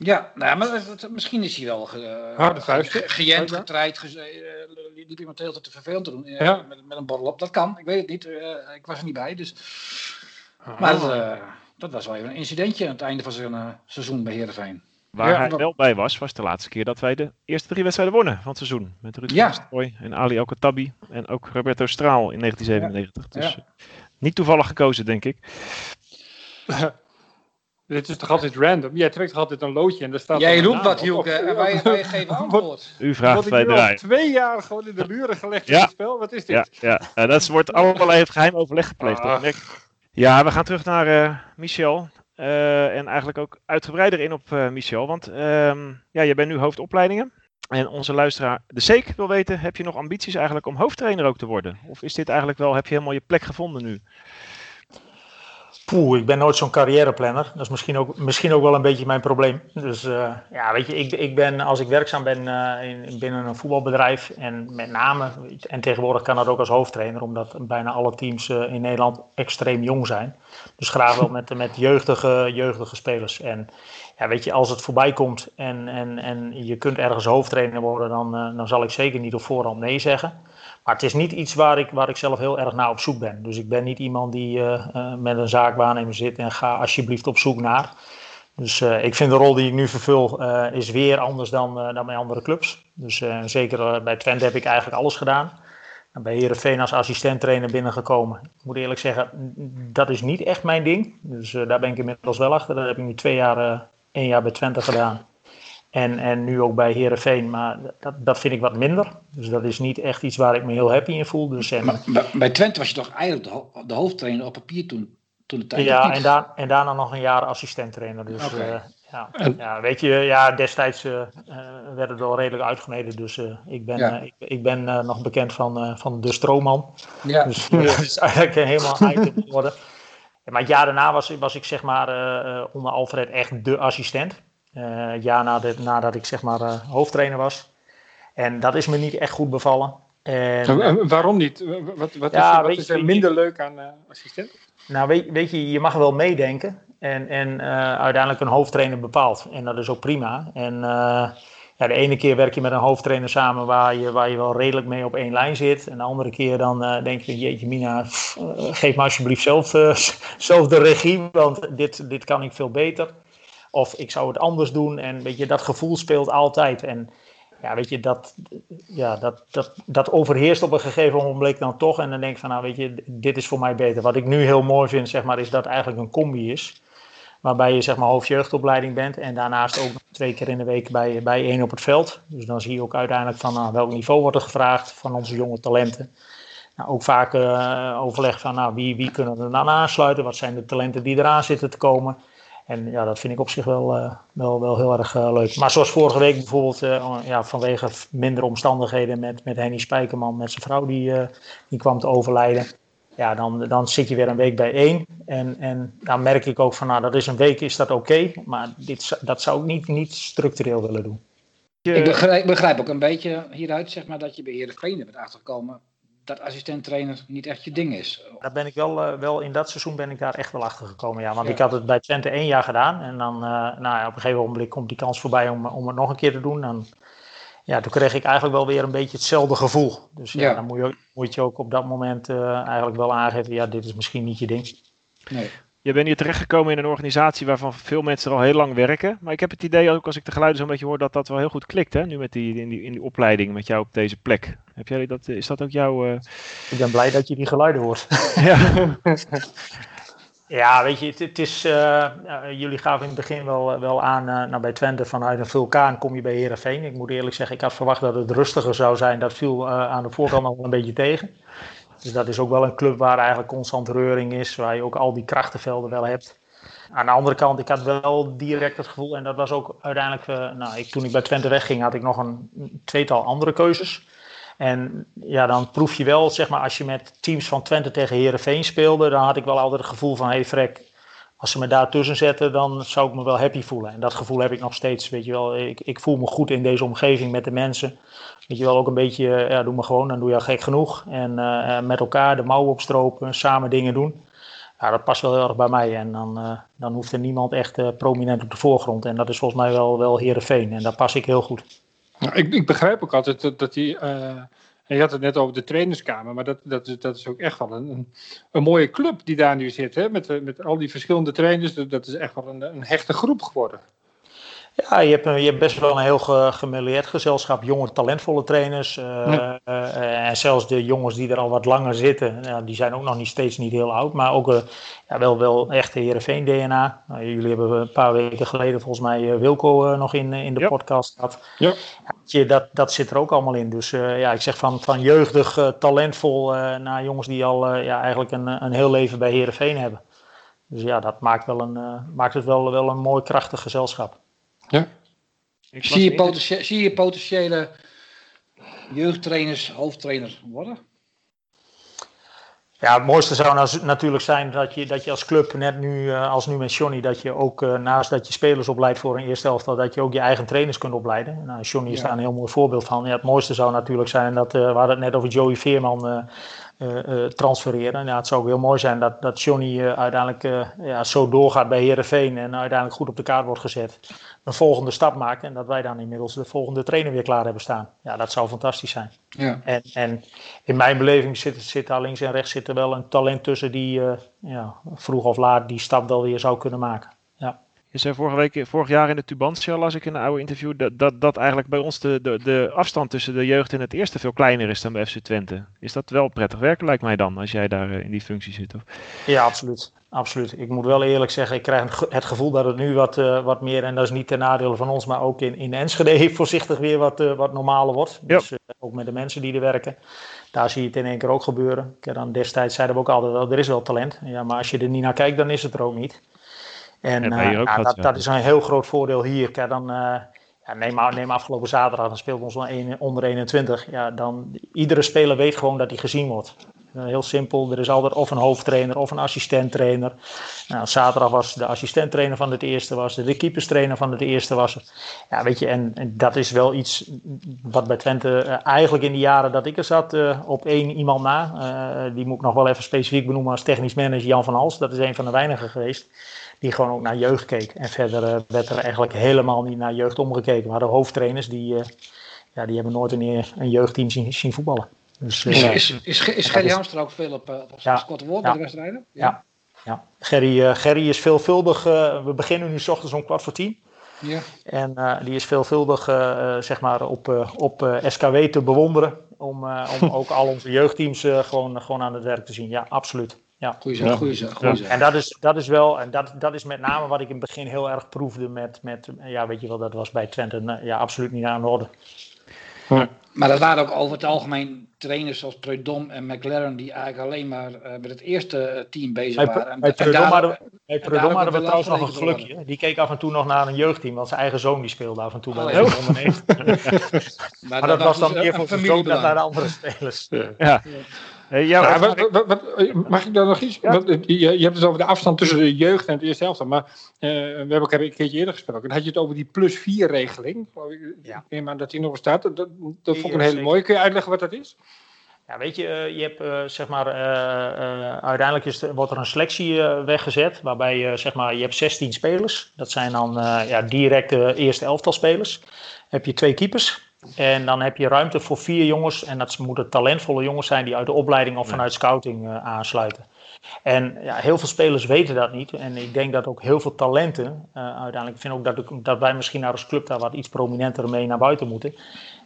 Ja, nou, maar misschien is hij wel uh, ge, geënt, getraind, ge, uh, liep iemand heel te vervelend te doen uh, ja. met, met, een borrel op. Dat kan, ik weet het niet, ik was er niet bij. Dus. Oh. Maar dat, dat, was wel even een incidentje aan het einde van zijn seizoen bij Heerenveen. Waar ja, hij wel bij was, was de laatste keer dat wij de eerste drie wedstrijden wonnen van het seizoen. Met Ruud ja. en Ali El Khattabi en ook Roberto Straal in 1997. Dus niet toevallig gekozen, denk ik. Dit is toch altijd random? Jij trekt toch altijd een loodje en daar staat. Jij roept wat, Hielke, en wij, wij geven antwoord. U vraagt wij draaien. twee jaar gewoon in de muren gelegd ja. in het spel. Wat is dit? Ja, ja. dat wordt allerlei geheim overleg gepleegd. Ah. Ja, we gaan terug naar uh, Michel. Uh, en eigenlijk ook uitgebreider in op uh, Michel. Want uh, ja, je bent nu hoofdopleidingen. En onze luisteraar De Seek wil weten, heb je nog ambities eigenlijk om hoofdtrainer ook te worden? Of is dit eigenlijk wel, heb je helemaal je plek gevonden nu? Poeh, ik ben nooit zo'n carrièreplanner. Dat is misschien ook, misschien ook wel een beetje mijn probleem. Dus uh, ja, weet je, ik, ik ben, als ik werkzaam ben uh, in, binnen een voetbalbedrijf en met name, en tegenwoordig kan dat ook als hoofdtrainer, omdat bijna alle teams uh, in Nederland extreem jong zijn. Dus graag wel met, met jeugdige, jeugdige spelers. En ja, weet je, als het voorbij komt en, en, en je kunt ergens hoofdtrainer worden, dan, dan zal ik zeker niet op voorhand nee zeggen. Maar het is niet iets waar ik, waar ik zelf heel erg naar op zoek ben. Dus ik ben niet iemand die uh, uh, met een zaakwaarnemer zit en ga alsjeblieft op zoek naar. Dus uh, ik vind de rol die ik nu vervul is weer anders dan, dan bij andere clubs. Dus zeker bij Twente heb ik eigenlijk alles gedaan. bij Herenveen als assistent-trainer binnengekomen. Ik moet eerlijk zeggen, dat is niet echt mijn ding. Dus daar ben ik inmiddels wel achter. Dat heb ik nu twee jaar, één jaar bij Twente gedaan. En, en nu ook bij Herenveen, maar dat, dat vind ik wat minder. Dus dat is niet echt iets waar ik me heel happy in voel. Dus, en, maar, bij Twente was je toch eigenlijk de, de hoofdtrainer op papier toen, toen de tijd? Ja, en, daar, en daarna nog een jaar assistent-trainer. Dus okay. uh, ja, ja, weet je, ja, destijds uh, werd het wel redelijk uitgemeten. Dus uh, ik ben, ja. ik, ik, ben nog bekend van, van de stroomman. Ja. Dus dat is eigenlijk helemaal item geworden. Maar het jaar daarna was, was ik zeg maar onder Alfred echt de assistent. Uh, jaar nadat, nadat ik zeg maar uh, hoofdtrainer was. En dat is me niet echt goed bevallen. En, waarom niet? Wat, wat ja, is, er, wat is er minder leuk aan uh, assistent? Nou, weet, weet, je, je mag wel meedenken. En, en uiteindelijk een hoofdtrainer bepaalt. En dat is ook prima. En ja, de ene keer werk je met een hoofdtrainer samen waar je, waar je wel redelijk mee op één lijn zit. En de andere keer dan denk je, jeetje Mina, geef me alsjeblieft zelf, zelf de regie. Want dit, dit kan ik veel beter. Of ik zou het anders doen. En weet je, dat gevoel speelt altijd. En ja, weet je, dat, ja, dat, dat, dat overheerst op een gegeven moment dan toch. En dan denk ik van, nou weet je, dit is voor mij beter. Wat ik nu heel mooi vind, zeg maar, is dat eigenlijk een combi is. Waarbij je zeg maar hoofdjeugdopleiding bent. En daarnaast ook twee keer in de week bij, bij één op het veld. Dus dan zie je ook uiteindelijk van nou, welk niveau wordt er gevraagd van onze jonge talenten. Nou, ook vaak uh, overleg van nou, wie, wie kunnen er dan aansluiten. Wat zijn de talenten die eraan zitten te komen. En ja, dat vind ik op zich wel, uh, wel, wel heel erg uh, leuk. Maar zoals vorige week bijvoorbeeld, uh, ja, vanwege minder omstandigheden met, met Henny Spijkerman, met zijn vrouw die, die kwam te overlijden. Ja, dan, dan zit je weer een week bij één. En, en dan merk ik ook van, nou, dat is een week, is dat oké. maar dit, dat zou ik niet, niet structureel willen doen. Ik begrijp, begrijp ook een beetje hieruit, zeg maar, dat je bij Heerenveen bent achtergekomen dat assistent-trainer niet echt je ding is. Daar ben ik wel, uh, wel in dat seizoen ben ik daar echt wel achter gekomen. Ja. Want ja. ik had het bij Twente één jaar gedaan. En dan uh, nou ja, op een gegeven moment komt die kans voorbij om, om het nog een keer te doen. Dan, ja, toen kreeg ik eigenlijk wel weer een beetje hetzelfde gevoel. Dus ja, ja. dan moet je, moet je ook op dat moment uh, eigenlijk wel aangeven, ja, dit is misschien niet je ding. Nee. Je bent hier terechtgekomen in een organisatie waarvan veel mensen er al heel lang werken. Maar ik heb het idee, ook als ik de geluiden zo'n beetje hoor, dat dat wel heel goed klikt. Hè? Nu met die, in, die, in die opleiding met jou op deze plek. Heb jij dat, is dat ook jouw... Uh... Ik ben blij dat je die geluiden hoort. ja. ja, weet je, het, het is... Uh, jullie gaven in het begin wel, wel aan, uh, nou bij Twente vanuit een vulkaan kom je bij Herenveen. Ik moet eerlijk zeggen, ik had verwacht dat het rustiger zou zijn. Dat viel aan de voorkant al een beetje tegen. Dus dat is ook wel een club waar eigenlijk constant reuring is, waar je ook al die krachtenvelden wel hebt. Aan de andere kant, ik had wel direct het gevoel, en dat was ook uiteindelijk, uh, nou, ik, toen ik bij Twente wegging, had ik nog een tweetal andere keuzes. En ja, dan proef je wel, zeg maar, als je met teams van Twente tegen Herenveen speelde, dan had ik wel altijd het gevoel van, hé hey, Frek, als ze me daar tussen zetten, dan zou ik me wel happy voelen. En dat gevoel heb ik nog steeds, weet je wel. Ik, ik voel me goed in deze omgeving met de mensen. Weet je wel, ook een beetje, ja, doe me gewoon, dan doe je al gek genoeg. En uh, met elkaar de mouwen opstropen, samen dingen doen. Ja, dat past wel heel erg bij mij. En dan, uh, dan hoeft er niemand echt prominent op de voorgrond. En dat is volgens mij wel, wel Heerenveen. En daar pas ik heel goed. Nou, ik, ik begrijp ook altijd dat, dat die... Je had het net over de trainerskamer, maar dat, dat, dat is ook echt wel een, een, mooie club die daar nu zit. Hè? Met, met al die verschillende trainers. Dat is echt wel een, een hechte groep geworden. Ja, je hebt, je hebt best wel een heel ge, gezelschap, jonge, talentvolle trainers. Uh, ja. uh, en zelfs de jongens die er al wat langer zitten, uh, die zijn ook nog niet steeds niet heel oud. Maar ook ja, wel, wel echte Heerenveen-DNA. Nou, jullie hebben een paar weken geleden volgens mij Wilco nog in, in de ja. podcast gehad. Ja. ja. dat, dat zit er ook allemaal in. Dus ja, ik zeg van, van jeugdig, talentvol naar jongens die al ja, eigenlijk een, een heel leven bij Heerenveen hebben. Dus ja, dat maakt, wel een, maakt het wel, wel een mooi krachtig gezelschap. Ja. Zie je, potentiële, zie je potentiële jeugdtrainers hoofdtrainer worden? Ja, het mooiste zou natuurlijk zijn dat je, dat je als club, net nu als nu met Johnny, dat je ook naast dat je spelers opleidt voor een eerste elftal, dat je ook je eigen trainers kunt opleiden. Nou, Johnny is ja. daar een heel mooi voorbeeld van. Ja, het mooiste zou natuurlijk zijn dat, uh, we hadden het net over Joey Veerman transfereren. Ja, het zou ook heel mooi zijn dat, dat Johnny uiteindelijk ja, zo doorgaat bij Herenveen en uiteindelijk goed op de kaart wordt gezet een volgende stap maken. En dat wij dan inmiddels de volgende trainer weer klaar hebben staan. Ja, dat zou fantastisch zijn. Ja. En, en in mijn beleving zit, zit daar links en rechts zit er wel een talent tussen die ja, vroeg of laat die stap wel weer zou kunnen maken. Je zei vorige week, vorig jaar in de Tubantia las ik in een oude interview dat, dat, dat eigenlijk bij ons de, de, de afstand tussen de jeugd en het eerste veel kleiner is dan bij FC Twente. Is dat wel prettig werken lijkt mij dan, als jij daar in die functie zit? Of? Ja, absoluut. absoluut. Ik moet wel eerlijk zeggen, ik krijg het gevoel dat het nu wat, uh, wat meer, en dat is niet ten nadele van ons, maar ook in, in Enschede voorzichtig weer wat, uh, wat normaler wordt. Dus uh, ook met de mensen die er werken. Daar zie je het in één keer ook gebeuren. Ik dan destijds zeiden we ook altijd wel, er is wel talent. Ja, maar als je er niet naar kijkt, dan is het er ook niet. En ja, ja, dat, dat, is een heel groot voordeel hier. Kijk, dan, ja, neem, neem afgelopen zaterdag, dan speelt ons onder 21. Ja, dan, iedere speler weet gewoon dat hij gezien wordt. Heel simpel, er is altijd of een hoofdtrainer of een assistenttrainer. Nou, zaterdag was de assistenttrainer van het eerste, was de keeperstrainer van het eerste. Was Ja, weet je, en, en, dat is wel iets wat bij Twente uh, eigenlijk in de jaren dat ik er zat, uh, op één iemand na. Die moet ik nog wel even specifiek benoemen als technisch manager Jan van Hals. Dat is een van de weinigen geweest die gewoon ook naar jeugd keek. En verder werd er eigenlijk helemaal niet naar jeugd omgekeken. Maar de hoofdtrainers die, ja, die hebben nooit een, een jeugdteam zien, zien voetballen. Dus, uh, is, is, is Gerry Hamster ook veel op, op ja, squat woord bij de wedstrijden? Ja, ja. ja. Gerry, uh, Gerry is veelvuldig. Uh, we beginnen nu s ochtends om kwart voor tien. Ja. En die is veelvuldig zeg maar op, op SKW te bewonderen. Om, om ook al onze jeugdteams gewoon, gewoon aan het werk te zien. Ja, absoluut. Ja. Goeie zaak, goeie zaak. Goeie zaak. En dat is, dat is wel, en dat, dat is met name wat ik in het begin heel erg proefde met, met ja, weet je wel, dat was bij Twente ja, absoluut niet aan de orde. Ja. Maar dat waren ook over het algemeen trainers zoals Preudom en McLaren die eigenlijk alleen maar uh, met het eerste team bezig waren. Bij, Preudom hadden, bij Preudom hadden we trouwens nog een gelukje. Die keek af en toe nog naar een jeugdteam, want zijn eigen zoon die speelde af en toe bij oh, ja. maar, maar dat, dat was dan meer voor zijn zoon dan naar de andere spelers. Ja. ja. Uh, ja, wat, wat, wat, mag ik daar nog iets? Ja. Je, je, hebt het over de afstand tussen de jeugd en het eerste helft. Maar uh, we hebben elkaar een keertje eerder gesproken. Dan had je het over die plus 4 regeling. Ja. Ik neem aan dat die nog bestaat. Dat, dat, dat vond ik een hele mooie. Kun je uitleggen wat dat is? Ja, weet je, je hebt uh, zeg maar, uiteindelijk is er, wordt er een selectie weggezet. Waarbij je, zeg maar, je hebt 16 spelers. Dat zijn dan ja, direct de eerste elftal spelers. Heb je twee keepers. En dan heb je ruimte voor vier jongens. En dat moeten talentvolle jongens zijn die uit de opleiding of vanuit scouting uh, aansluiten. En ja, heel veel spelers weten dat niet. En ik denk dat ook heel veel talenten, uh, uiteindelijk, ik vind ook dat, dat wij misschien naar als club daar wat iets prominenter mee naar buiten moeten.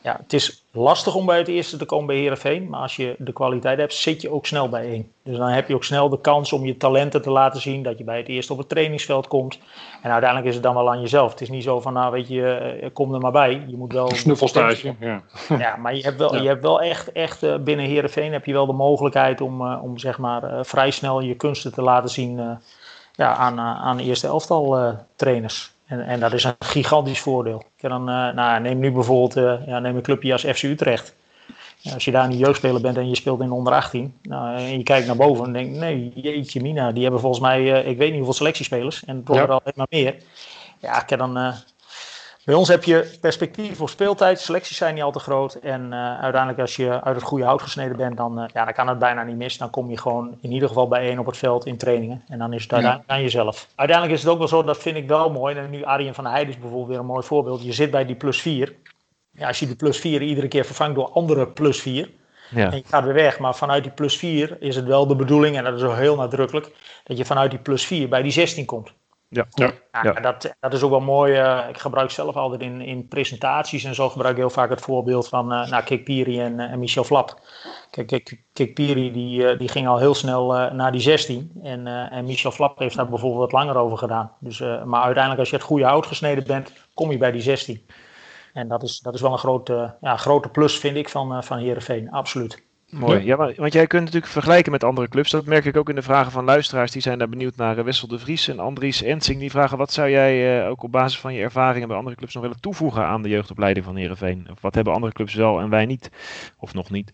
Ja, het is lastig om bij het eerste te komen bij Herenveen, maar als je de kwaliteit hebt, zit je ook snel bij één. Dus dan heb je ook snel de kans om je talenten te laten zien, dat je bij het eerste op het trainingsveld komt. En uiteindelijk is het dan wel aan jezelf. Het is niet zo van, nou weet je, eh, kom er maar bij. Je moet wel... Een snuffelstage, ja. Ja, maar je hebt wel, je hebt wel echt, echt uh, binnen Herenveen heb je wel de mogelijkheid om, uh, om zeg maar vrij snel je kunsten te laten zien ja, aan, aan eerste elftal trainers. En, en dat is een gigantisch voordeel. Dan, uh, nou, neem nu bijvoorbeeld uh, ja, neem een clubje als FC Utrecht. Als je daar een jeugdspeler bent en je speelt in onder 18, nou, en je kijkt naar boven en denkt, nee, jeetje mina, die hebben volgens mij, uh, ik weet niet hoeveel selectiespelers, en toch ja. er alleen maar meer. Ja, dan, bij ons heb je perspectief voor speeltijd, selecties zijn niet al te groot. En uh, uiteindelijk als je uit het goede hout gesneden bent, dan, uh, ja, dan kan het bijna niet mis. Dan kom je gewoon in ieder geval bijeen op het veld in trainingen. En dan is het uiteindelijk ja. aan jezelf. Uiteindelijk is het ook wel zo, dat vind ik wel mooi. En nu Arjen van der Heijden is bijvoorbeeld weer een mooi voorbeeld. Je zit bij die plus 4. Ja, als je die plus 4 iedere keer vervangt door andere plus 4. Ja. En je gaat weer weg. Maar vanuit die plus 4 is het wel de bedoeling, en dat is ook heel nadrukkelijk, dat je vanuit die plus 4 bij die 16 komt. Ja, ja, ja. Dat, dat is ook wel mooi. Uh, ik gebruik zelf altijd in, in presentaties en zo gebruik ik heel vaak het voorbeeld van uh, nou, Kik Piri en, uh, en Michel Flap. Kijk, Kik, Kik Piri die, die ging al heel snel naar die 16 en, en Michel Flap heeft daar bijvoorbeeld wat langer over gedaan. Dus, maar uiteindelijk als je het goede hout gesneden bent, kom je bij die 16. En dat is, dat is wel een grote, ja, grote plus vind ik van, van Heerenveen, absoluut. Mooi. Ja, maar, want jij kunt natuurlijk vergelijken met andere clubs. Dat merk ik ook in de vragen van luisteraars. Die zijn daar benieuwd naar uh, Wessel de Vries en Andries Ensing. Die vragen wat zou jij uh, ook op basis van je ervaringen bij andere clubs nog willen toevoegen aan de jeugdopleiding van Heerenveen? Of wat hebben andere clubs wel en wij niet? Of nog niet?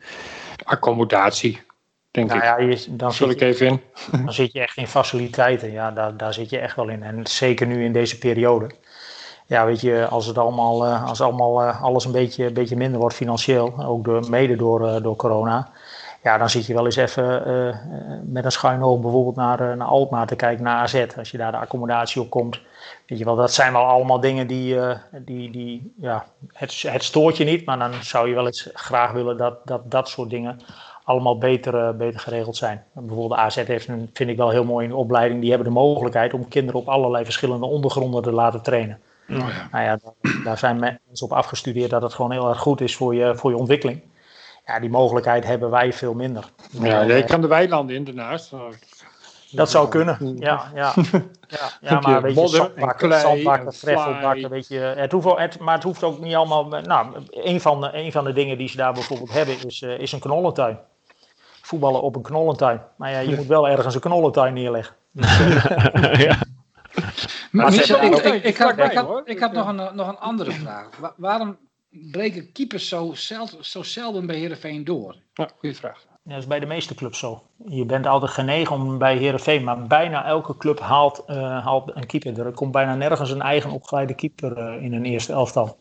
Accommodatie, denk nou, ik. Ja, je, dan Vul ik even in. Dan zit je echt in faciliteiten. Ja, daar, daar zit je echt wel in. En zeker nu in deze periode ja, weet je, als het allemaal, uh, als allemaal uh, alles een beetje, een beetje minder wordt financieel, ook mede door, uh, door corona, ja, dan zit je wel eens even met een schuin oog bijvoorbeeld naar, naar Alkmaar te kijken, naar AZ, als je daar de accommodatie op komt. Weet je wel, dat zijn wel allemaal dingen die, die, die ja, het, het stoort je niet, maar dan zou je wel eens graag willen dat dat, dat soort dingen allemaal beter, beter geregeld zijn. Bijvoorbeeld AZ heeft, een, vind ik wel heel mooi in de opleiding, die hebben de mogelijkheid om kinderen op allerlei verschillende ondergronden te laten trainen. Oh, ja. Nou ja, daar, zijn mensen op afgestudeerd dat het gewoon heel erg goed is voor je, voor je ontwikkeling. Ja, die mogelijkheid hebben wij veel minder. Ja, je kan de weilanden in daarnaast. Dat zou kunnen, ja. Ja, ja, ja maar weet je, zandbakken, zandbakken en greffelbakken, vlaai. weet je. Het hoeft, ook- het, maar het hoeft ook niet allemaal... Nou, een van, de, een van de dingen die ze daar bijvoorbeeld hebben is, eh, is een knollentuin. Voetballen op een knollentuin. Maar ja, je moet wel ergens een knollentuin neerleggen. ja. Maar ze Michel, hebben ik, ook- ik, ik, had, ik, had, hoor. ik had nog, een, eh, nog een andere vraag. Wa- waarom breken keepers zo, zeld, zo zelden bij Heerenveen door? Ja, goede vraag. Ja, dat is bij de meeste clubs zo. Je bent altijd genegen om bij Herenveen, maar bijna elke club haalt, eh, haalt een keeper. Er komt bijna nergens een eigen opgeleide keeper eh, in een eerste elftal.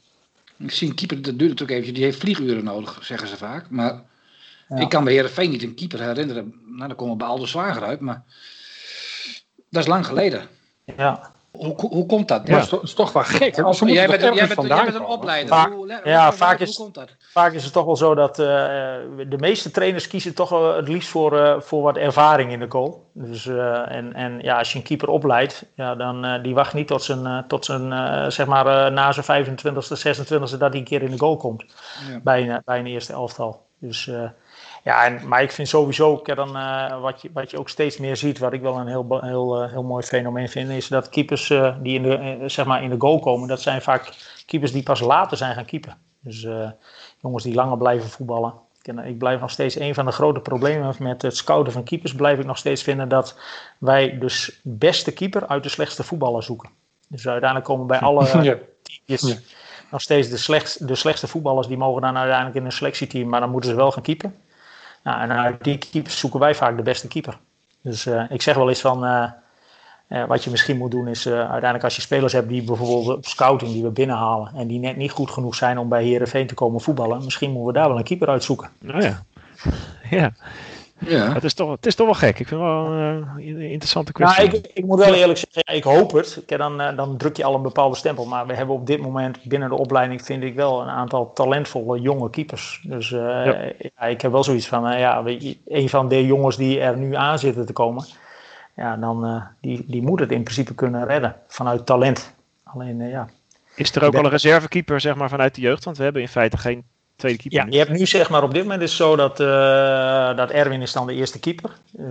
Ik zie een keeper, dat duurt natuurlijk eventjes, die heeft vlieguren nodig, zeggen ze vaak. Maar Ja. ik kan bij Heerenveen niet een keeper herinneren. Nou, dan komen we bij Aldo Zwager uit, maar dat is lang geleden. Ja, Hoe, hoe, komt dat? Maar het is toch- wel gek. Hè? Als- jij, bent, jij, bent, jij bent een opleider. Vaak- hoe, hoe- ja, hoe- vaak hoe is- komt dat? vaak is het toch wel zo dat eh, de meeste trainers kiezen toch wel het liefst voor, eh, voor wat ervaring in de goal. Dus, eh, en, en ja, als je een keeper opleidt, ja, dan eh, die wacht niet tot zijn, tot zijn eh, zeg maar eh, na zijn 25ste, 26ste dat hij een keer in de goal komt. Ja. bij, een, bij een eerste elftal. Dus eh, ja, en, maar ik vind sowieso, dan, eh, wat, je, wat je ook steeds meer ziet, wat ik wel een heel, heel, eh, heel mooi fenomeen vind, is dat keepers eh, die in de, zeg maar in de goal komen, dat zijn vaak keepers die pas later zijn gaan keepen. Dus jongens die langer blijven voetballen. Ik, blijf nog steeds een van de grote problemen met het scouten van keepers, blijf ik nog steeds vinden dat wij de s- beste keeper uit de slechtste voetballer zoeken. Dus uiteindelijk komen bij alle Ja. teams Ja. nog steeds de, slechtst, de slechtste voetballers die mogen dan uiteindelijk in een selectieteam, maar dan moeten ze wel gaan keepen. Nou, en uit die keepers zoeken wij vaak de beste keeper. Dus eh, ik zeg wel eens van, eh, eh, wat je misschien moet doen is eh, uiteindelijk als je spelers hebt die bijvoorbeeld op scouting die we binnenhalen en die net niet goed genoeg zijn om bij Herenveen te komen voetballen, misschien moeten we daar wel een keeper uitzoeken. Nou ja. Ja, Ja. het is, toch, het is toch wel gek. Ik vind het wel een eh, interessante Nou, kwestie. ik, ik moet wel eerlijk zeggen, ik hoop het. Kijk, dan, eh, dan druk je al een bepaalde stempel. Maar we hebben op dit moment binnen de opleiding, vind ik wel, een aantal talentvolle jonge keepers. Dus eh, ja. ik heb wel zoiets van, ja, een van de jongens die er nu aan zitten te komen, ja, dan eh, die, die moet het in principe kunnen redden vanuit talent. Alleen, eh, ja. Is er ook ben- al een reservekeeper zeg maar, vanuit de jeugd? Want we hebben in feite geen tweede keeper. Ja, je hebt nu zeg maar op dit moment is het zo dat, eh, dat Erwin is dan de eerste keeper. Eh,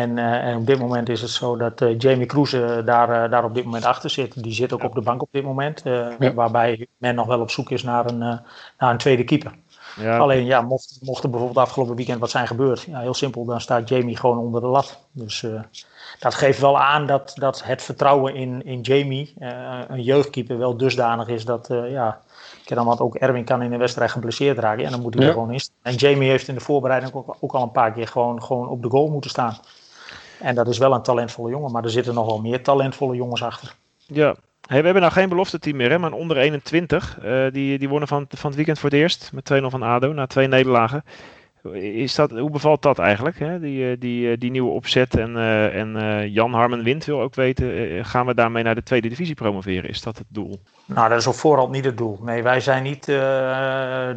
en, eh, en op dit moment is het zo dat Jamie Kroeze daar, daar op dit moment achter zit. Die zit ook op de bank op dit moment. eh, Ja. Waarbij men nog wel op zoek is naar een, eh, naar een tweede keeper. Ja, Alleen ja, mocht, mocht er bijvoorbeeld afgelopen weekend wat zijn gebeurd. Ja, heel simpel, dan staat Jamie gewoon onder de lat. Dus eh, dat geeft wel aan dat, dat het vertrouwen in, in Jamie, eh, een jeugdkeeper, wel dusdanig is dat eh, ja, ik dan wat ook Erwin kan in een wedstrijd geblesseerd raken. En dan moet hij Ja. er gewoon in. En Jamie heeft in de voorbereiding ook, ook al een paar keer gewoon, gewoon op de goal moeten staan. En dat is wel een talentvolle jongen, maar er zitten nog wel meer talentvolle jongens achter. ja. Hey, we hebben nou geen belofte team meer, hè, maar onder 21. eh, die, die wonnen van, van het weekend voor het eerst met 2-0 van ADO na twee nederlagen. Is dat, hoe bevalt dat eigenlijk, hè? Die, eh, die, eh, die nieuwe opzet? En, eh, en Jan Harmen Wind wil ook weten, gaan we daarmee naar de tweede divisie promoveren? Is dat het doel? Nou, dat is op voorhand niet het doel. Nee, wij zijn niet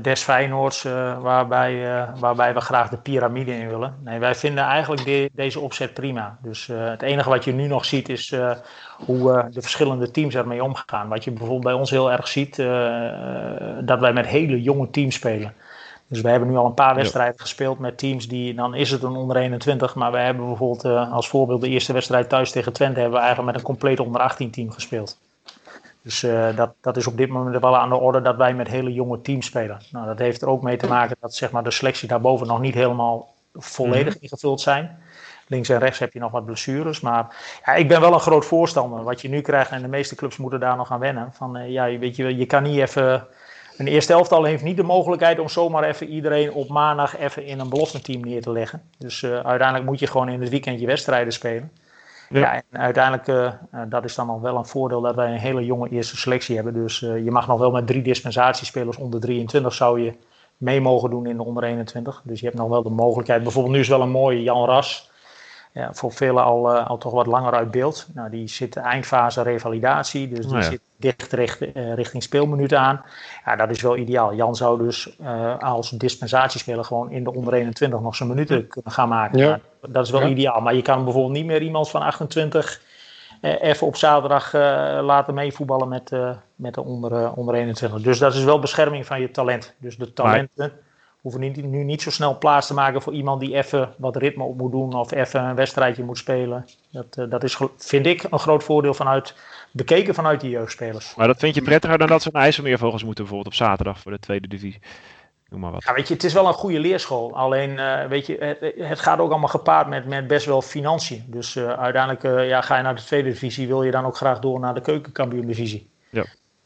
des Feyenoords waarbij, waarbij we graag de piramide in willen. Nee, wij vinden eigenlijk de- deze opzet prima. Dus het enige wat je nu nog ziet is hoe de verschillende teams ermee omgaan. Wat je bijvoorbeeld bij ons heel erg ziet, dat wij met hele jonge teams spelen. Dus we hebben nu al een paar wedstrijden gespeeld met teams die, dan is het een onder 21, maar we hebben bijvoorbeeld eh, als voorbeeld de eerste wedstrijd thuis tegen Twente hebben we eigenlijk met een compleet onder 18 team gespeeld. Dus eh, dat, dat is op dit moment wel aan de orde dat wij met hele jonge teams spelen. Nou, dat heeft er ook mee te maken dat zeg maar, de selectie daarboven nog niet helemaal volledig ingevuld zijn. Links en rechts heb je nog wat blessures. Maar ja, ik ben wel een groot voorstander. Wat je nu krijgt, en de meeste clubs moeten daar nog aan wennen. Van, eh, ja, weet je, je kan niet even. Een eerste elftal heeft niet de mogelijkheid om zomaar even iedereen op maandag even in een belofteteam neer te leggen. Dus eh, uiteindelijk moet je gewoon in het weekend je wedstrijden spelen. Ja. Ja, en uiteindelijk, eh, dat is dan nog wel een voordeel dat wij een hele jonge eerste selectie hebben. Dus je mag nog wel met drie dispensatiespelers onder 23 zou je mee mogen doen in de onder 21. Dus je hebt nog wel de mogelijkheid. Bijvoorbeeld nu is wel een mooie Jan Ras. Ja, voor velen al, al toch wat langer uit beeld. Nou, die zit eindfase revalidatie, dus die Nou ja. zit dicht richt, eh, richting speelminuten aan. Ja, dat is wel ideaal. Jan zou dus eh, als dispensatiespeler gewoon in de onder 21 nog zijn minuten kunnen gaan maken. Ja. Nou, dat is wel ideaal, maar je kan bijvoorbeeld niet meer iemand van 28 eh, even op zaterdag eh, laten meevoetballen met, eh, met de onder, eh, onder 21. Dus dat is wel bescherming van je talent. Dus de talenten hoeven nu niet zo snel plaats te maken voor iemand die even wat ritme op moet doen of even een wedstrijdje moet spelen. Dat, eh, dat is, vind ik, een groot voordeel vanuit, bekeken vanuit die jeugdspelers. Maar dat vind je prettiger dan dat ze naar IJsselmeervogels moeten bijvoorbeeld op zaterdag voor de tweede divisie. Noem maar wat. Ja, weet je, het is wel een goede leerschool. Alleen, eh, weet je, het, het gaat ook allemaal gepaard met, met best wel financiën. Dus eh, uiteindelijk ja, ga je naar de tweede divisie, wil je dan ook graag door naar de keukenkampioen-divisie. Ja.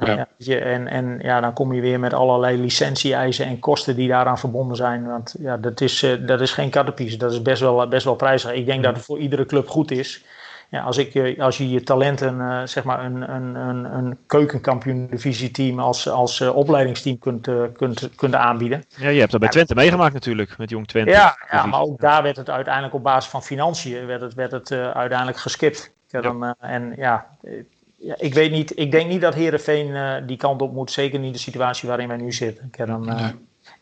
Ja. En, en ja, dan kom je weer met allerlei licentie-eisen en kosten die daaraan verbonden zijn. Want ja, dat is, eh, dat is geen kattenpies. Dat is best wel, best wel prijzig. Ik denk dat het voor iedere club goed is. Ja, als, ik, eh, als je je talenten, eh, zeg maar, een, een, een, een keukenkampioen-divisieteam als, als eh, opleidingsteam kunt, eh, kunt, kunt aanbieden. Ja, je hebt dat bij Twente meegemaakt natuurlijk, met Jong Twente. Ja, ja, maar ook daar werd het uiteindelijk op basis van financiën werd het, werd het eh, uiteindelijk geskipt. Ja, dan, eh, en ja, eh, ja, ik weet niet, ik denk niet dat Herenveen eh die kant op moet, zeker niet de situatie waarin wij nu zitten. Eh,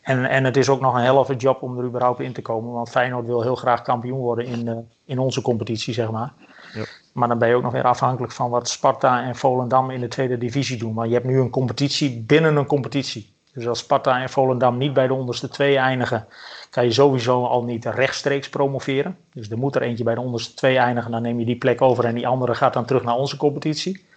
en, en het is ook nog een helft job om er überhaupt in te komen, want Feyenoord wil heel graag kampioen worden in, eh, in onze competitie, zeg maar. Ja. Maar dan ben je ook nog weer afhankelijk van wat Sparta en Volendam in de tweede divisie doen. Want je hebt nu een competitie binnen een competitie. Dus als Sparta en Volendam niet bij de onderste twee eindigen, kan je sowieso al niet rechtstreeks promoveren. Dus er moet er eentje bij de onderste twee eindigen, dan neem je die plek over en die andere gaat dan terug naar onze competitie.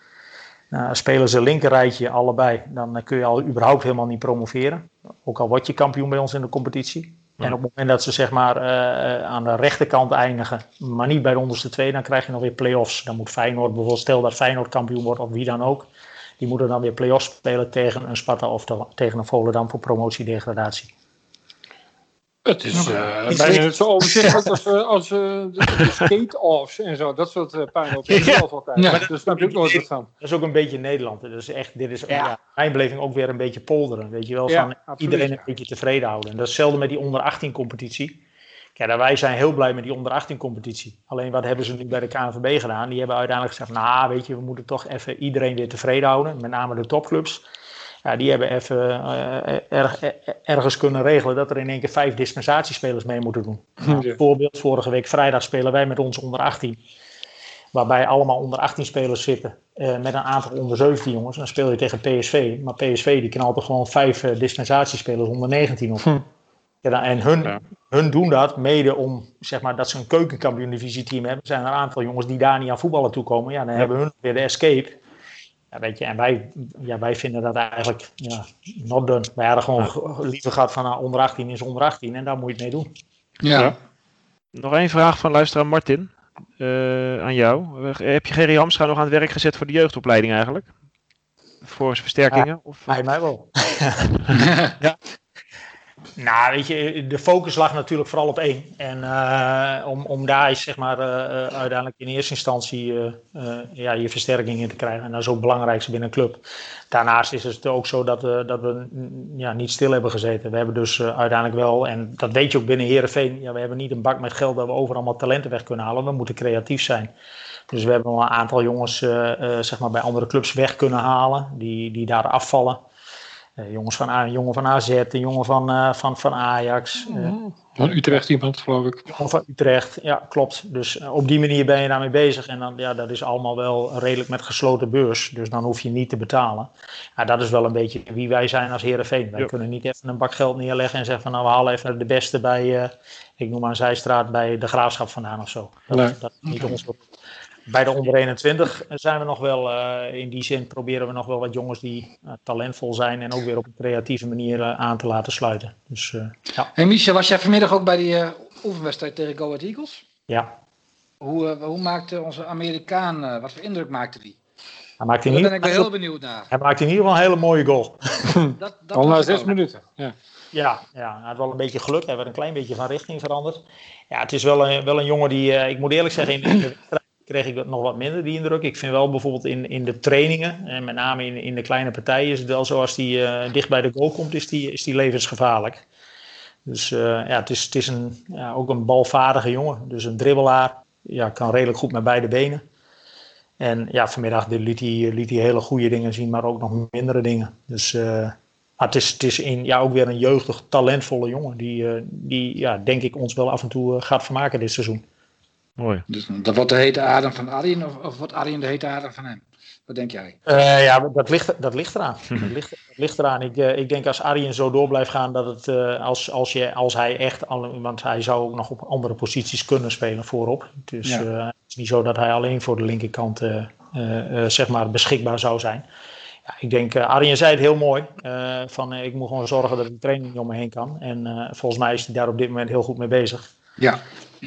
Nou, spelen ze linkerrijtje allebei, dan eh, kun je al überhaupt helemaal niet promoveren. Ook al word je kampioen bij ons in de competitie. En op het moment dat ze zeg maar eh, aan de rechterkant eindigen, maar niet bij de onderste twee, dan krijg je nog weer play-offs. Dan moet Feyenoord bijvoorbeeld, stel dat Feyenoord kampioen wordt of wie dan ook, die moeten dan weer play-offs spelen tegen een Sparta of te- tegen een Volendam voor promotie-degradatie. Het is eh, bijna net zo overzichtelijk als, eh, als eh, de, de skate-offs en zo. Dat soort uh, pijn op zelf altijd. Ja. Daar snap je ook nooit wat van. Dat is ook een beetje Nederland. Dat is echt, dit is Ja. ja. mijn beleving ook weer een beetje polderen. Weet je wel, Ja, van absoluut, iedereen ja. een beetje tevreden houden. En dat is hetzelfde met die onder 18 competitie. Kijk, wij zijn heel blij met die onder 18 competitie. Alleen wat hebben ze nu bij de KNVB gedaan? Die hebben uiteindelijk gezegd, nou weet je, we moeten toch even iedereen weer tevreden houden. Met name de topclubs. Ja, die hebben even eh, erg, er- ergens kunnen regelen dat er in één keer vijf dispensatiespelers mee moeten doen. Nou, Ja. Bijvoorbeeld, vorige week vrijdag spelen wij met ons onder 18. Waarbij allemaal onder 18 spelers zitten. eh, met een aantal onder 17 jongens. Dan speel je tegen PSV. Maar PSV die knalt er gewoon vijf eh, dispensatiespelers onder 19 op. Hm. Ja, dan- en hun, Ja. hun doen dat mede om zeg maar, dat ze een keukenkampioen divisieteam hebben. Er zijn er een aantal jongens die daar niet aan voetballen toekomen. Ja, dan hebben hun weer de escape. Ja, weet je, en wij, ja, wij vinden dat eigenlijk ja, not done. Wij hadden gewoon liever gehad van nou, onder 18 is onder 18 en daar moet je het mee doen. Ja. Ja. Nog één vraag van luisteraar Martin. eh, aan jou. Eh, Heb je Gerry Hamstra nog aan het werk gezet voor de jeugdopleiding eigenlijk? Voor zijn versterkingen? Of? Mij, mij wel. Nou, weet je, de focus lag natuurlijk vooral op één. En eh, om, om daar is, zeg maar, eh, eh, uiteindelijk in eerste instantie ja, je versterking in te krijgen. En dat is ook het belangrijkste binnen een club. Daarnaast is het ook zo dat, we dat we mm, ja, niet stil hebben gezeten. We hebben dus uiteindelijk wel, en dat weet je ook binnen Herenveen, ja, we hebben niet een bak met geld dat we overal talenten weg kunnen halen. We moeten creatief zijn. Dus we hebben wel een aantal jongens zeg maar bij andere clubs weg kunnen halen, die, die daar afvallen. Eh, jongens van, A- een jongen van AZ, een jongen van, eh, van, van Ajax, eh, Van Utrecht iemand, geloof ik. van Utrecht. Ja, klopt. Dus op die manier ben je daarmee bezig. En dan, ja, dat is allemaal wel redelijk met gesloten beurs. Dus dan hoef je niet te betalen. Ja, dat is wel een beetje wie wij zijn als Herenveen. Wij Ja. kunnen niet even een bak geld neerleggen en zeggen van nou we halen even de beste bij, eh, ik noem maar Zijstraat, bij de Graafschap vandaan of zo. Dat, Nee. dat is niet ons. Bij de onder 21 zijn we nog wel, eh, in die zin proberen we nog wel wat jongens die eh, talentvol zijn en ook weer op een creatieve manier eh, aan te laten sluiten. Dus eh, ja. Hey Michel, was jij vanmiddag ook bij die eh, oefenwedstrijd tegen Go Ahead Eagles? ja. Hoe, hoe maakte onze Amerikaan, wat voor indruk maakte die? Hij maakt in Daar ben ik wel heel benieuwd naar. Hij maakt in ieder geval een hele mooie goal. Dat, dat Al na zes minuten. Ja. Ja, ja, hij had wel een beetje geluk. Hij werd een klein beetje van richting veranderd. Ja, het is wel een, wel een jongen die, eh, ik moet eerlijk zeggen, in de, in de wedstrijd kreeg ik nog wat minder, die indruk. Ik vind wel bijvoorbeeld in, in de trainingen, en met name in, in de kleine partijen, is het wel zo als die eh, dicht bij de goal komt, is die, is die levensgevaarlijk. Dus eh, ja, het is, het is een, ja, ook een balvaardige jongen, dus een dribbelaar. ja, kan redelijk goed met beide benen. En ja, vanmiddag liet hij, liet hij hele goede dingen zien, maar ook nog mindere dingen. Dus uh, het is, het is in, ja, ook weer een jeugdig, talentvolle jongen. Die, die ja, denk ik ons wel af en toe gaat vermaken dit seizoen. Mooi. Dus dat wordt de hete adem van Arjen of, of wordt Arjen de hete adem van hem? Wat denk jij? Uh, ja, dat ligt, dat ligt eraan. dat, ligt, dat ligt eraan. Ik, uh, ik denk als Arjen zo door blijft gaan, dat het uh, als, als, je, als hij echt, want hij zou ook nog op andere posities kunnen spelen voorop. Dus ja. het is niet zo dat hij alleen voor de linkerkant zeg maar beschikbaar zou zijn. Ja, ik denk, Arjen zei het heel mooi, van ik moet gewoon zorgen dat de training om me heen kan. En volgens mij is hij daar op dit moment heel goed mee bezig. Ja.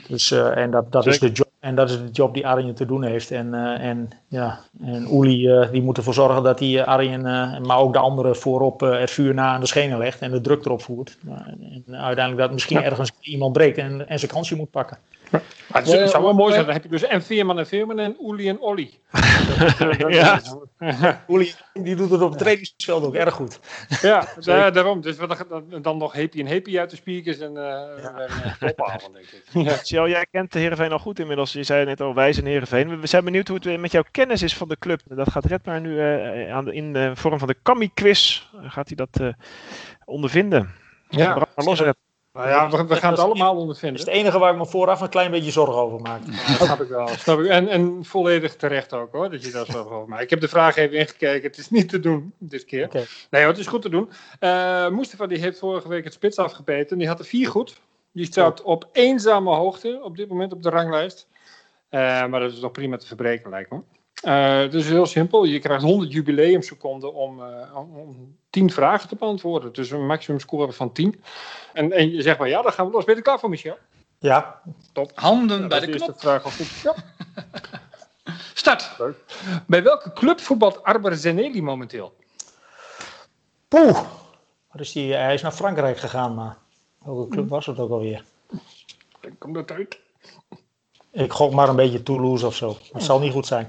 Dus, en dat, dat is de job. En dat is de job die Arjen te doen heeft. En, uh, en, ja, en Uli uh, die moet ervoor zorgen dat hij Arjen, uh, maar ook de anderen voorop het vuur na aan de schenen legt en de druk erop voert. en uiteindelijk dat misschien ja. ergens iemand breekt en, en zijn kansje moet pakken. Maar het, zou wel mooi zijn, dan heb je dus en Veerman en Veerman en Uli en Olly. ja. Uli die doet het op het trainingsveld ook erg goed. Ja, da daarom. Dus dan, dan nog Happy en Happy uit de speakers en uh, ja. ophouden, denk ik. Ja. Jij kent de Heerenveen al goed inmiddels. Je zei net al, wij zijn Heerenveen. We zijn benieuwd hoe het met jouw kennis is van de club. Dat gaat Redmaar nu uh, aan de, in de vorm van de Kami-quiz. Gaat hij dat uh, ondervinden? Ja. Maar los, Red. Nou ja, we, we gaan het allemaal ondervinden. Dat is het enige waar ik me vooraf een klein beetje zorgen over maak. Ja, dat snap ik wel. Snap ik. En, en volledig terecht ook hoor, dat je daar zorgen over maakt. Ik heb de vraag even ingekeken. Het is niet te doen dit keer. Okay. Nee hoor, het is goed te doen. Uh, Mustafa die heeft vorige week het spits afgebeten. Die had er vier goed. Die staat op eenzame hoogte op dit moment op de ranglijst. Uh, maar dat is nog prima te verbreken lijkt me. Uh, het is heel simpel. Je krijgt 100 jubileumseconden om, uh, om 10 vragen te beantwoorden. Dus een maximum score van 10. En, en je zegt maar ja, dan gaan we los. Ben je er klaar voor, Michel? Ja. Top. Handen ja, bij de knop. De vraag al goed. Ja. Start. Leuk. Bij welke club voetbalt Arber Zeneli momenteel? Poeh. Waar is die? Hij is naar Frankrijk gegaan, maar welke club was het ook alweer? Komt dat uit? Ik gok maar een beetje Toulouse of zo. Het zal niet goed zijn.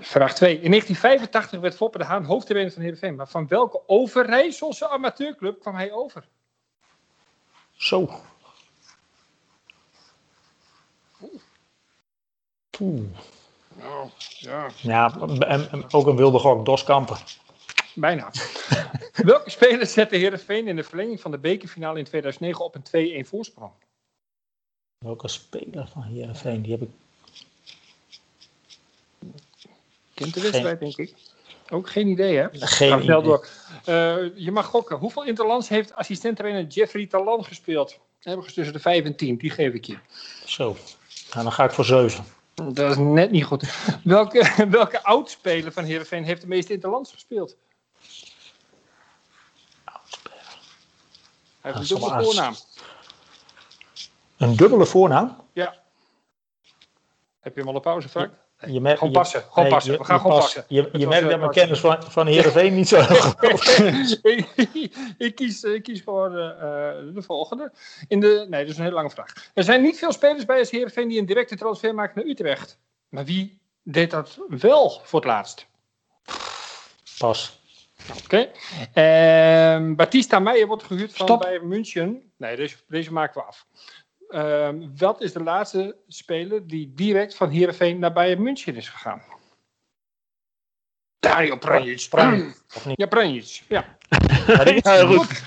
Vraag 2. In 1985 werd Foppe de Haan hoofdtrainer van Heerenveen. Maar van welke Overijsselse amateurclub kwam hij over? Zo. Oeh. Nou, ja. Ja, en, en ook een wilde gok. Dos Kampen. Bijna. welke speler zette Heerenveen in de verlenging van de bekerfinale in 2009 op een 2-1 voorsprong? Welke speler van Heerenveen? Die heb ik... Kent de wedstrijd, denk ik. Ook geen idee, hè? Geen snel idee. door. Uh, je mag gokken. Hoeveel interlands heeft assistent-trainer Jeffrey Talan gespeeld? Ergens tussen de 5 en 10. Die geef ik je. Zo. Nou, dan ga ik voor 7. Dat is net niet goed. welke, welke oudspeler van Heerenveen heeft de meeste interlands gespeeld? Oudspeler. Hij heeft een dubbele voornaam. Een dubbele voornaam? Ja. Heb je hem al op pauze, Frank? Je merkt, Gewoon je- passen. Gewoon passen. We gaan je gewoon passen. Je, je merkt eh, dat mijn kennis van, van Heerenveen niet zo ik, kies, ik kies voor uh, de volgende. In de, nee, dat is een hele lange vraag. Er zijn niet veel spelers bij als Heerenveen die een directe transfer maken naar Utrecht. Maar wie deed dat wel voor het laatst? Pas. Oké. Ehm, Batista Meijer wordt gehuurd van Stop. Bayern München. Nee, deze, deze maken we af. Ehm, wat is de laatste speler die direct van Heerenveen naar Bayern München is gegaan? Dario Pranjic. Pranjic, of niet? Ja, Pranjic. Ja. Ja, die- Ja, goed.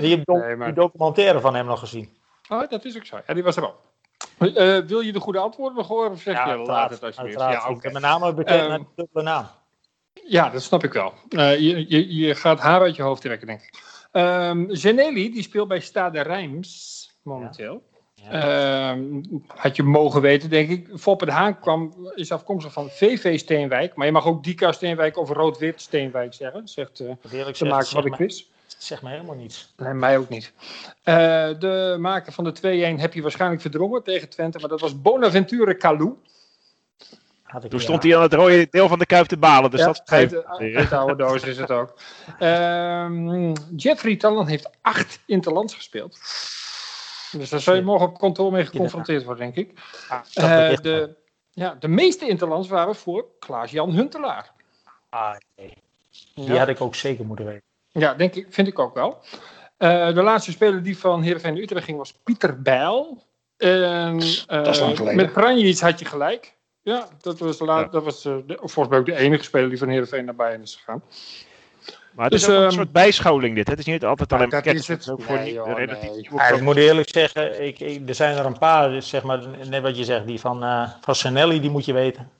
Je hebt do- Nee, maar- die documentaire van hem nog gezien. Oh, dat is ook zo. Ja, die was er ook. Eh, wil je de goede antwoorden nog horen? Of zeg je, uiteraard, laat het alsjeblieft. Ja, Ik oké. heb met name bekend Ehm, naar de dubbele naam. ja, dat snap ik wel. Eh, je, je, je gaat haar uit je hoofd trekken, denk ik. Ehm Zeneli, die speelt bij Stade Reims momenteel. Ja. Ehm, had je mogen weten, denk ik. Foppe de Haan kwam, is afkomstig van VV Steenwijk. Maar je mag ook Dika Steenwijk of Rood-Wit Steenwijk zeggen. Zegt uh, de maker van de quiz. zeg me helemaal niets. Nee, mij ook niet. Eh, de maker van de 2-1 heb je waarschijnlijk verdrongen tegen Twente. Maar dat was Bonaventure Calou. Had ik Toen stond hij aan het rode deel van de kuip te balen. Dus Ja, dat geeft. de- uit de oude doos is het ook. Ehm, Jeffrey Talland heeft acht interlands gespeeld. Dus daar zou je morgen op kantoor mee geconfronteerd worden, denk ik. Ah, Eh, de, ja, de meeste interlands waren voor Klaas-Jan Huntelaar. Ah, nee. Die Ja. had ik ook zeker moeten weten. Ja, denk ik, vind ik ook wel. Eh, de laatste speler die van Heerenveen Utrecht ging was Pieter Bijl. En Dat is lang eh, geleden. met Pranjic had je gelijk. Ja, dat was, Ja. dat was eh, de- volgens mij ook de enige speler die van Heerenveen naar Bayern is gegaan. Maar het Dus, is ook een ehm, soort bijscholing dit. hè. Het is niet altijd alleen maar dat catch. is het. Ook voor Nee, die joh, relatief nee. nieuwe Ja, ik moet eerlijk zeggen, ik, ik- er zijn er een paar, dus zeg maar, net wat je zegt, die van, eh van Sanelli, die moet je weten.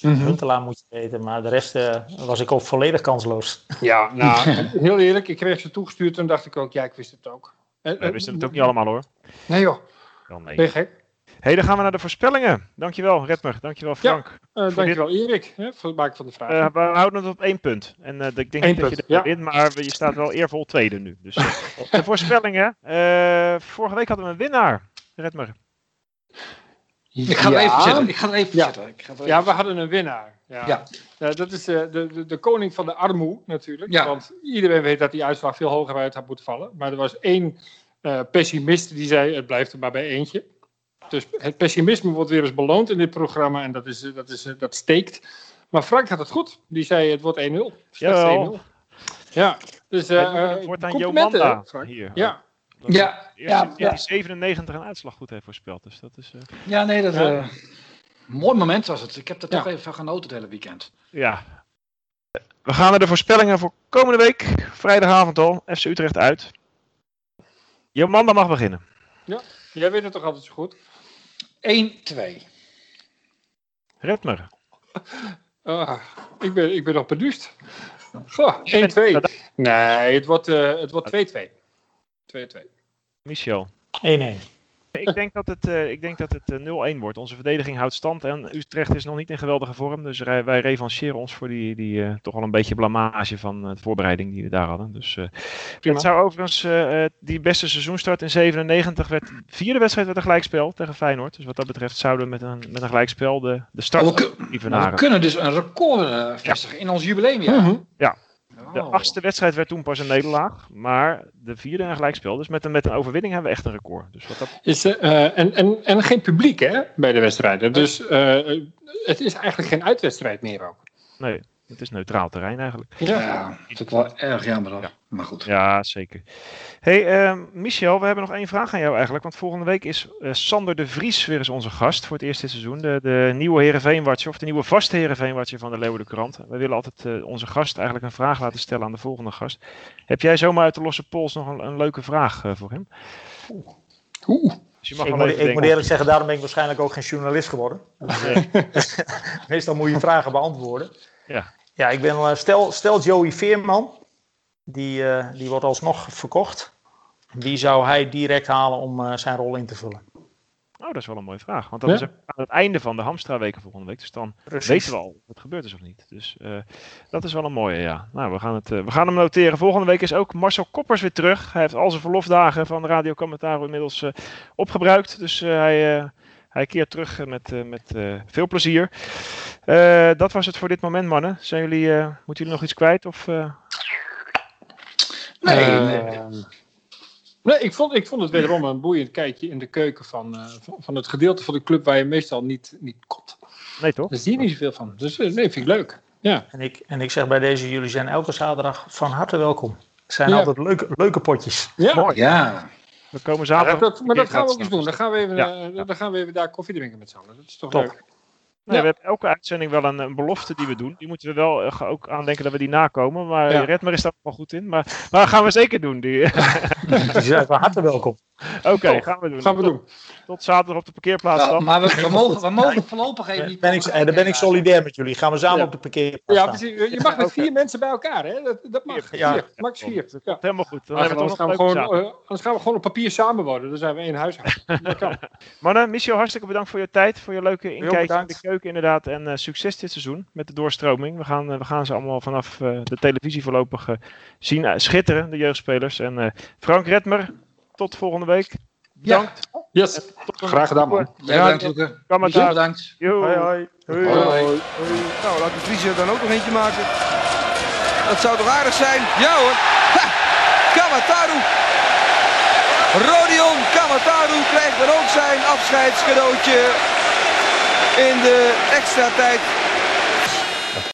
Huntelaar moet je weten, maar de rest eh, was ik ook volledig kansloos. Ja, nou, heel eerlijk, ik kreeg ze toegestuurd en dacht ik ook, ja, ik wist het ook. En- We en- wisten het ook niet allemaal hoor. Nee joh, ben je gek? Hey, dan gaan we naar de voorspellingen. Dankjewel Redmer, dankjewel Frank. Eh dankjewel Erik hè, voor het maken van de vraag. Eh, we houden het op één punt. En eh, ik denk Eén dat je er ja. wint, maar je staat wel eervol tweede nu. Dus, de voorspellingen. eh, vorige week hadden we een winnaar. Redmer. Ik ga er Ja. even zitten. Ik ga er even Ja. zitten. Ik ga er even- Ja, we hadden een winnaar. Ja. Ja. Ja, dat is eh, de, de, de koning van de armoe natuurlijk. Ja. Want iedereen weet dat die uitslag veel hoger uit had moeten vallen. Maar er was één eh, pessimist die zei: het blijft er maar bij eentje. Dus het pessimisme wordt weer eens beloond in dit programma en dat, is, eh, dat, is, eh, dat steekt. Maar Frank had het goed. Die zei: het wordt 1-0. Slechts Jawel. 1-0. Ja, dus eh het wordt aan complimenten, Jomanda hier. Ja, Dat Ja, ja, ja. die 97 een uitslag goed heeft voorspeld. Dus dat is, eh, Ja, nee, dat... Ja. eh, mooi moment was het. Ik heb er toch Ja. even van genoten het hele weekend. ja. We gaan naar de voorspellingen voor komende week. Vrijdagavond al. FC Utrecht uit. Jomanda mag beginnen. jij weet het toch altijd zo goed? 1-2. Redmer. Ah, ik, ben, ik ben nog beduust. Goh, 1-2. Nee, het wordt eh, het wordt 2-2. 2-2. Michel. 1-1. Ik denk dat het, eh, ik denk dat het eh, 0-1 wordt. Onze verdediging houdt stand en Utrecht is nog niet in geweldige vorm. Dus wij, wij revancheren ons voor die, die eh, toch wel een beetje blamage van eh, de voorbereiding die we daar hadden. Dus, eh, het zou overigens, eh, eh, die beste seizoenstart in 97 werd, de vierde wedstrijd werd een gelijkspel tegen Feyenoord. Dus wat dat betreft zouden we met een, met een gelijkspel de, de start Oh, we, maar we kunnen dus een record eh, vestigen in ons jubileumjaar. Mhm. De Oh. achtste wedstrijd werd toen pas een nederlaag, maar de vierde een gelijkspel. Dus met een, met een overwinning hebben we echt een record. Dus wat dat Is, eh, en, en, en geen publiek hè, bij de wedstrijden. Dus eh, het is eigenlijk geen uitwedstrijd meer ook. Nee, het is neutraal terrein eigenlijk. Ja, dat ik wel erg jammer. dan. Ja. Maar goed. Ja, zeker. hey, ehm, Michel, we hebben nog één vraag aan jou eigenlijk. Want volgende week is eh, Sander de Vries weer eens onze gast voor het eerste seizoen. De, de nieuwe Heerenveenwatcher, of de nieuwe vaste Heerenveenwatcher van de Leeuwarden Krant. We willen altijd eh, onze gast eigenlijk een vraag laten stellen aan de volgende gast. Heb jij zomaar uit de losse pols nog een, een leuke vraag eh, voor hem? Oeh. Dus je mag Ik wel moet, ik moet eerlijk zeggen, daarom ben ik waarschijnlijk ook geen journalist geworden. Dus, eh, meestal moet je vragen beantwoorden. Ja. Ja, ik ben, eh, stel, stel Joey Veerman, die, eh, die wordt alsnog verkocht. Wie zou hij direct halen om eh, zijn rol in te vullen? Oh, dat is wel een mooie vraag. Want dat Ja. is aan het einde van de Hamstra-weken volgende week. Dus dan Precies. weten we al of het gebeurd is of niet. Dus eh, dat is wel een mooie, ja. Nou, we gaan, het, eh, we gaan hem noteren. Volgende week is ook Marcel Koppers weer terug. Hij heeft al zijn verlofdagen van Radio Commentaar inmiddels eh, opgebruikt. Dus eh, hij, eh, hij keert terug eh, met, eh, met eh, veel plezier. Eh, dat was het voor dit moment, mannen. Zijn jullie, eh, moeten jullie nog iets kwijt? Of, eh, Nee, Eh, nee. Nee, ik vond, ik vond het wederom een boeiend kijkje in de keuken van, eh, van, van het gedeelte van de club waar je meestal niet, niet komt. nee, toch? Daar zie je niet zoveel van. Dus nee, vind ik leuk. Ja, En ik, en ik zeg bij deze, jullie zijn elke zaterdag van harte welkom. Het zijn Ja. altijd leuke, leuke potjes. ja. Mooi. Ja, We komen zaterdag. dat, maar dat gaan we ook eens doen. Dan gaan we even, Ja. eh, dan gaan we even daar koffie drinken met z'n allen. Dat is toch Top. leuk. Nee, Ja. We hebben elke uitzending wel een, een belofte die we doen. Die moeten we wel eh, ook aandenken dat we die nakomen. Maar. Redmer is daar wel goed in. Maar, maar gaan we zeker doen. Die... Jullie zijn van harte welkom. Oké, Top. gaan we doen. Gaan we tot, doen. tot zaterdag op de parkeerplaats dan. maar we, we mogen, we mogen voorlopig even niet... Ben ik, eh, dan ben ik solidair met jullie. Gaan we samen Ja. op de parkeerplaats Ja, precies. Je mag met vier mensen bij elkaar, hè? Dat, dat mag. Ja. Vier, max vier. Dat Ja. komt helemaal goed. Dan we anders, gaan we gewoon, anders gaan we gewoon op papier samenwonen. Dan zijn we één huishouden. Dat kan. Mannen, Michel, hartstikke bedankt voor je tijd. Voor je leuke inkijkje in de keuken inderdaad. En eh, succes dit seizoen met de doorstroming. We gaan, we gaan ze allemaal vanaf eh, de televisie voorlopig eh, zien. schitteren, de jeugdspelers. En eh, Frank Redmer, tot volgende week. Bedankt. Yes. Tot een- Graag gedaan, man. Jij bedankt, bedankt. Yo. Hoi, hoi. Hoi, hoi. Nou, laat de Vries er dan ook nog eentje maken. Dat zou toch aardig zijn? Ja hoor. Ha! Kamataru. Rodion Kamataru krijgt dan ook zijn afscheidscadeautje in de extra tijd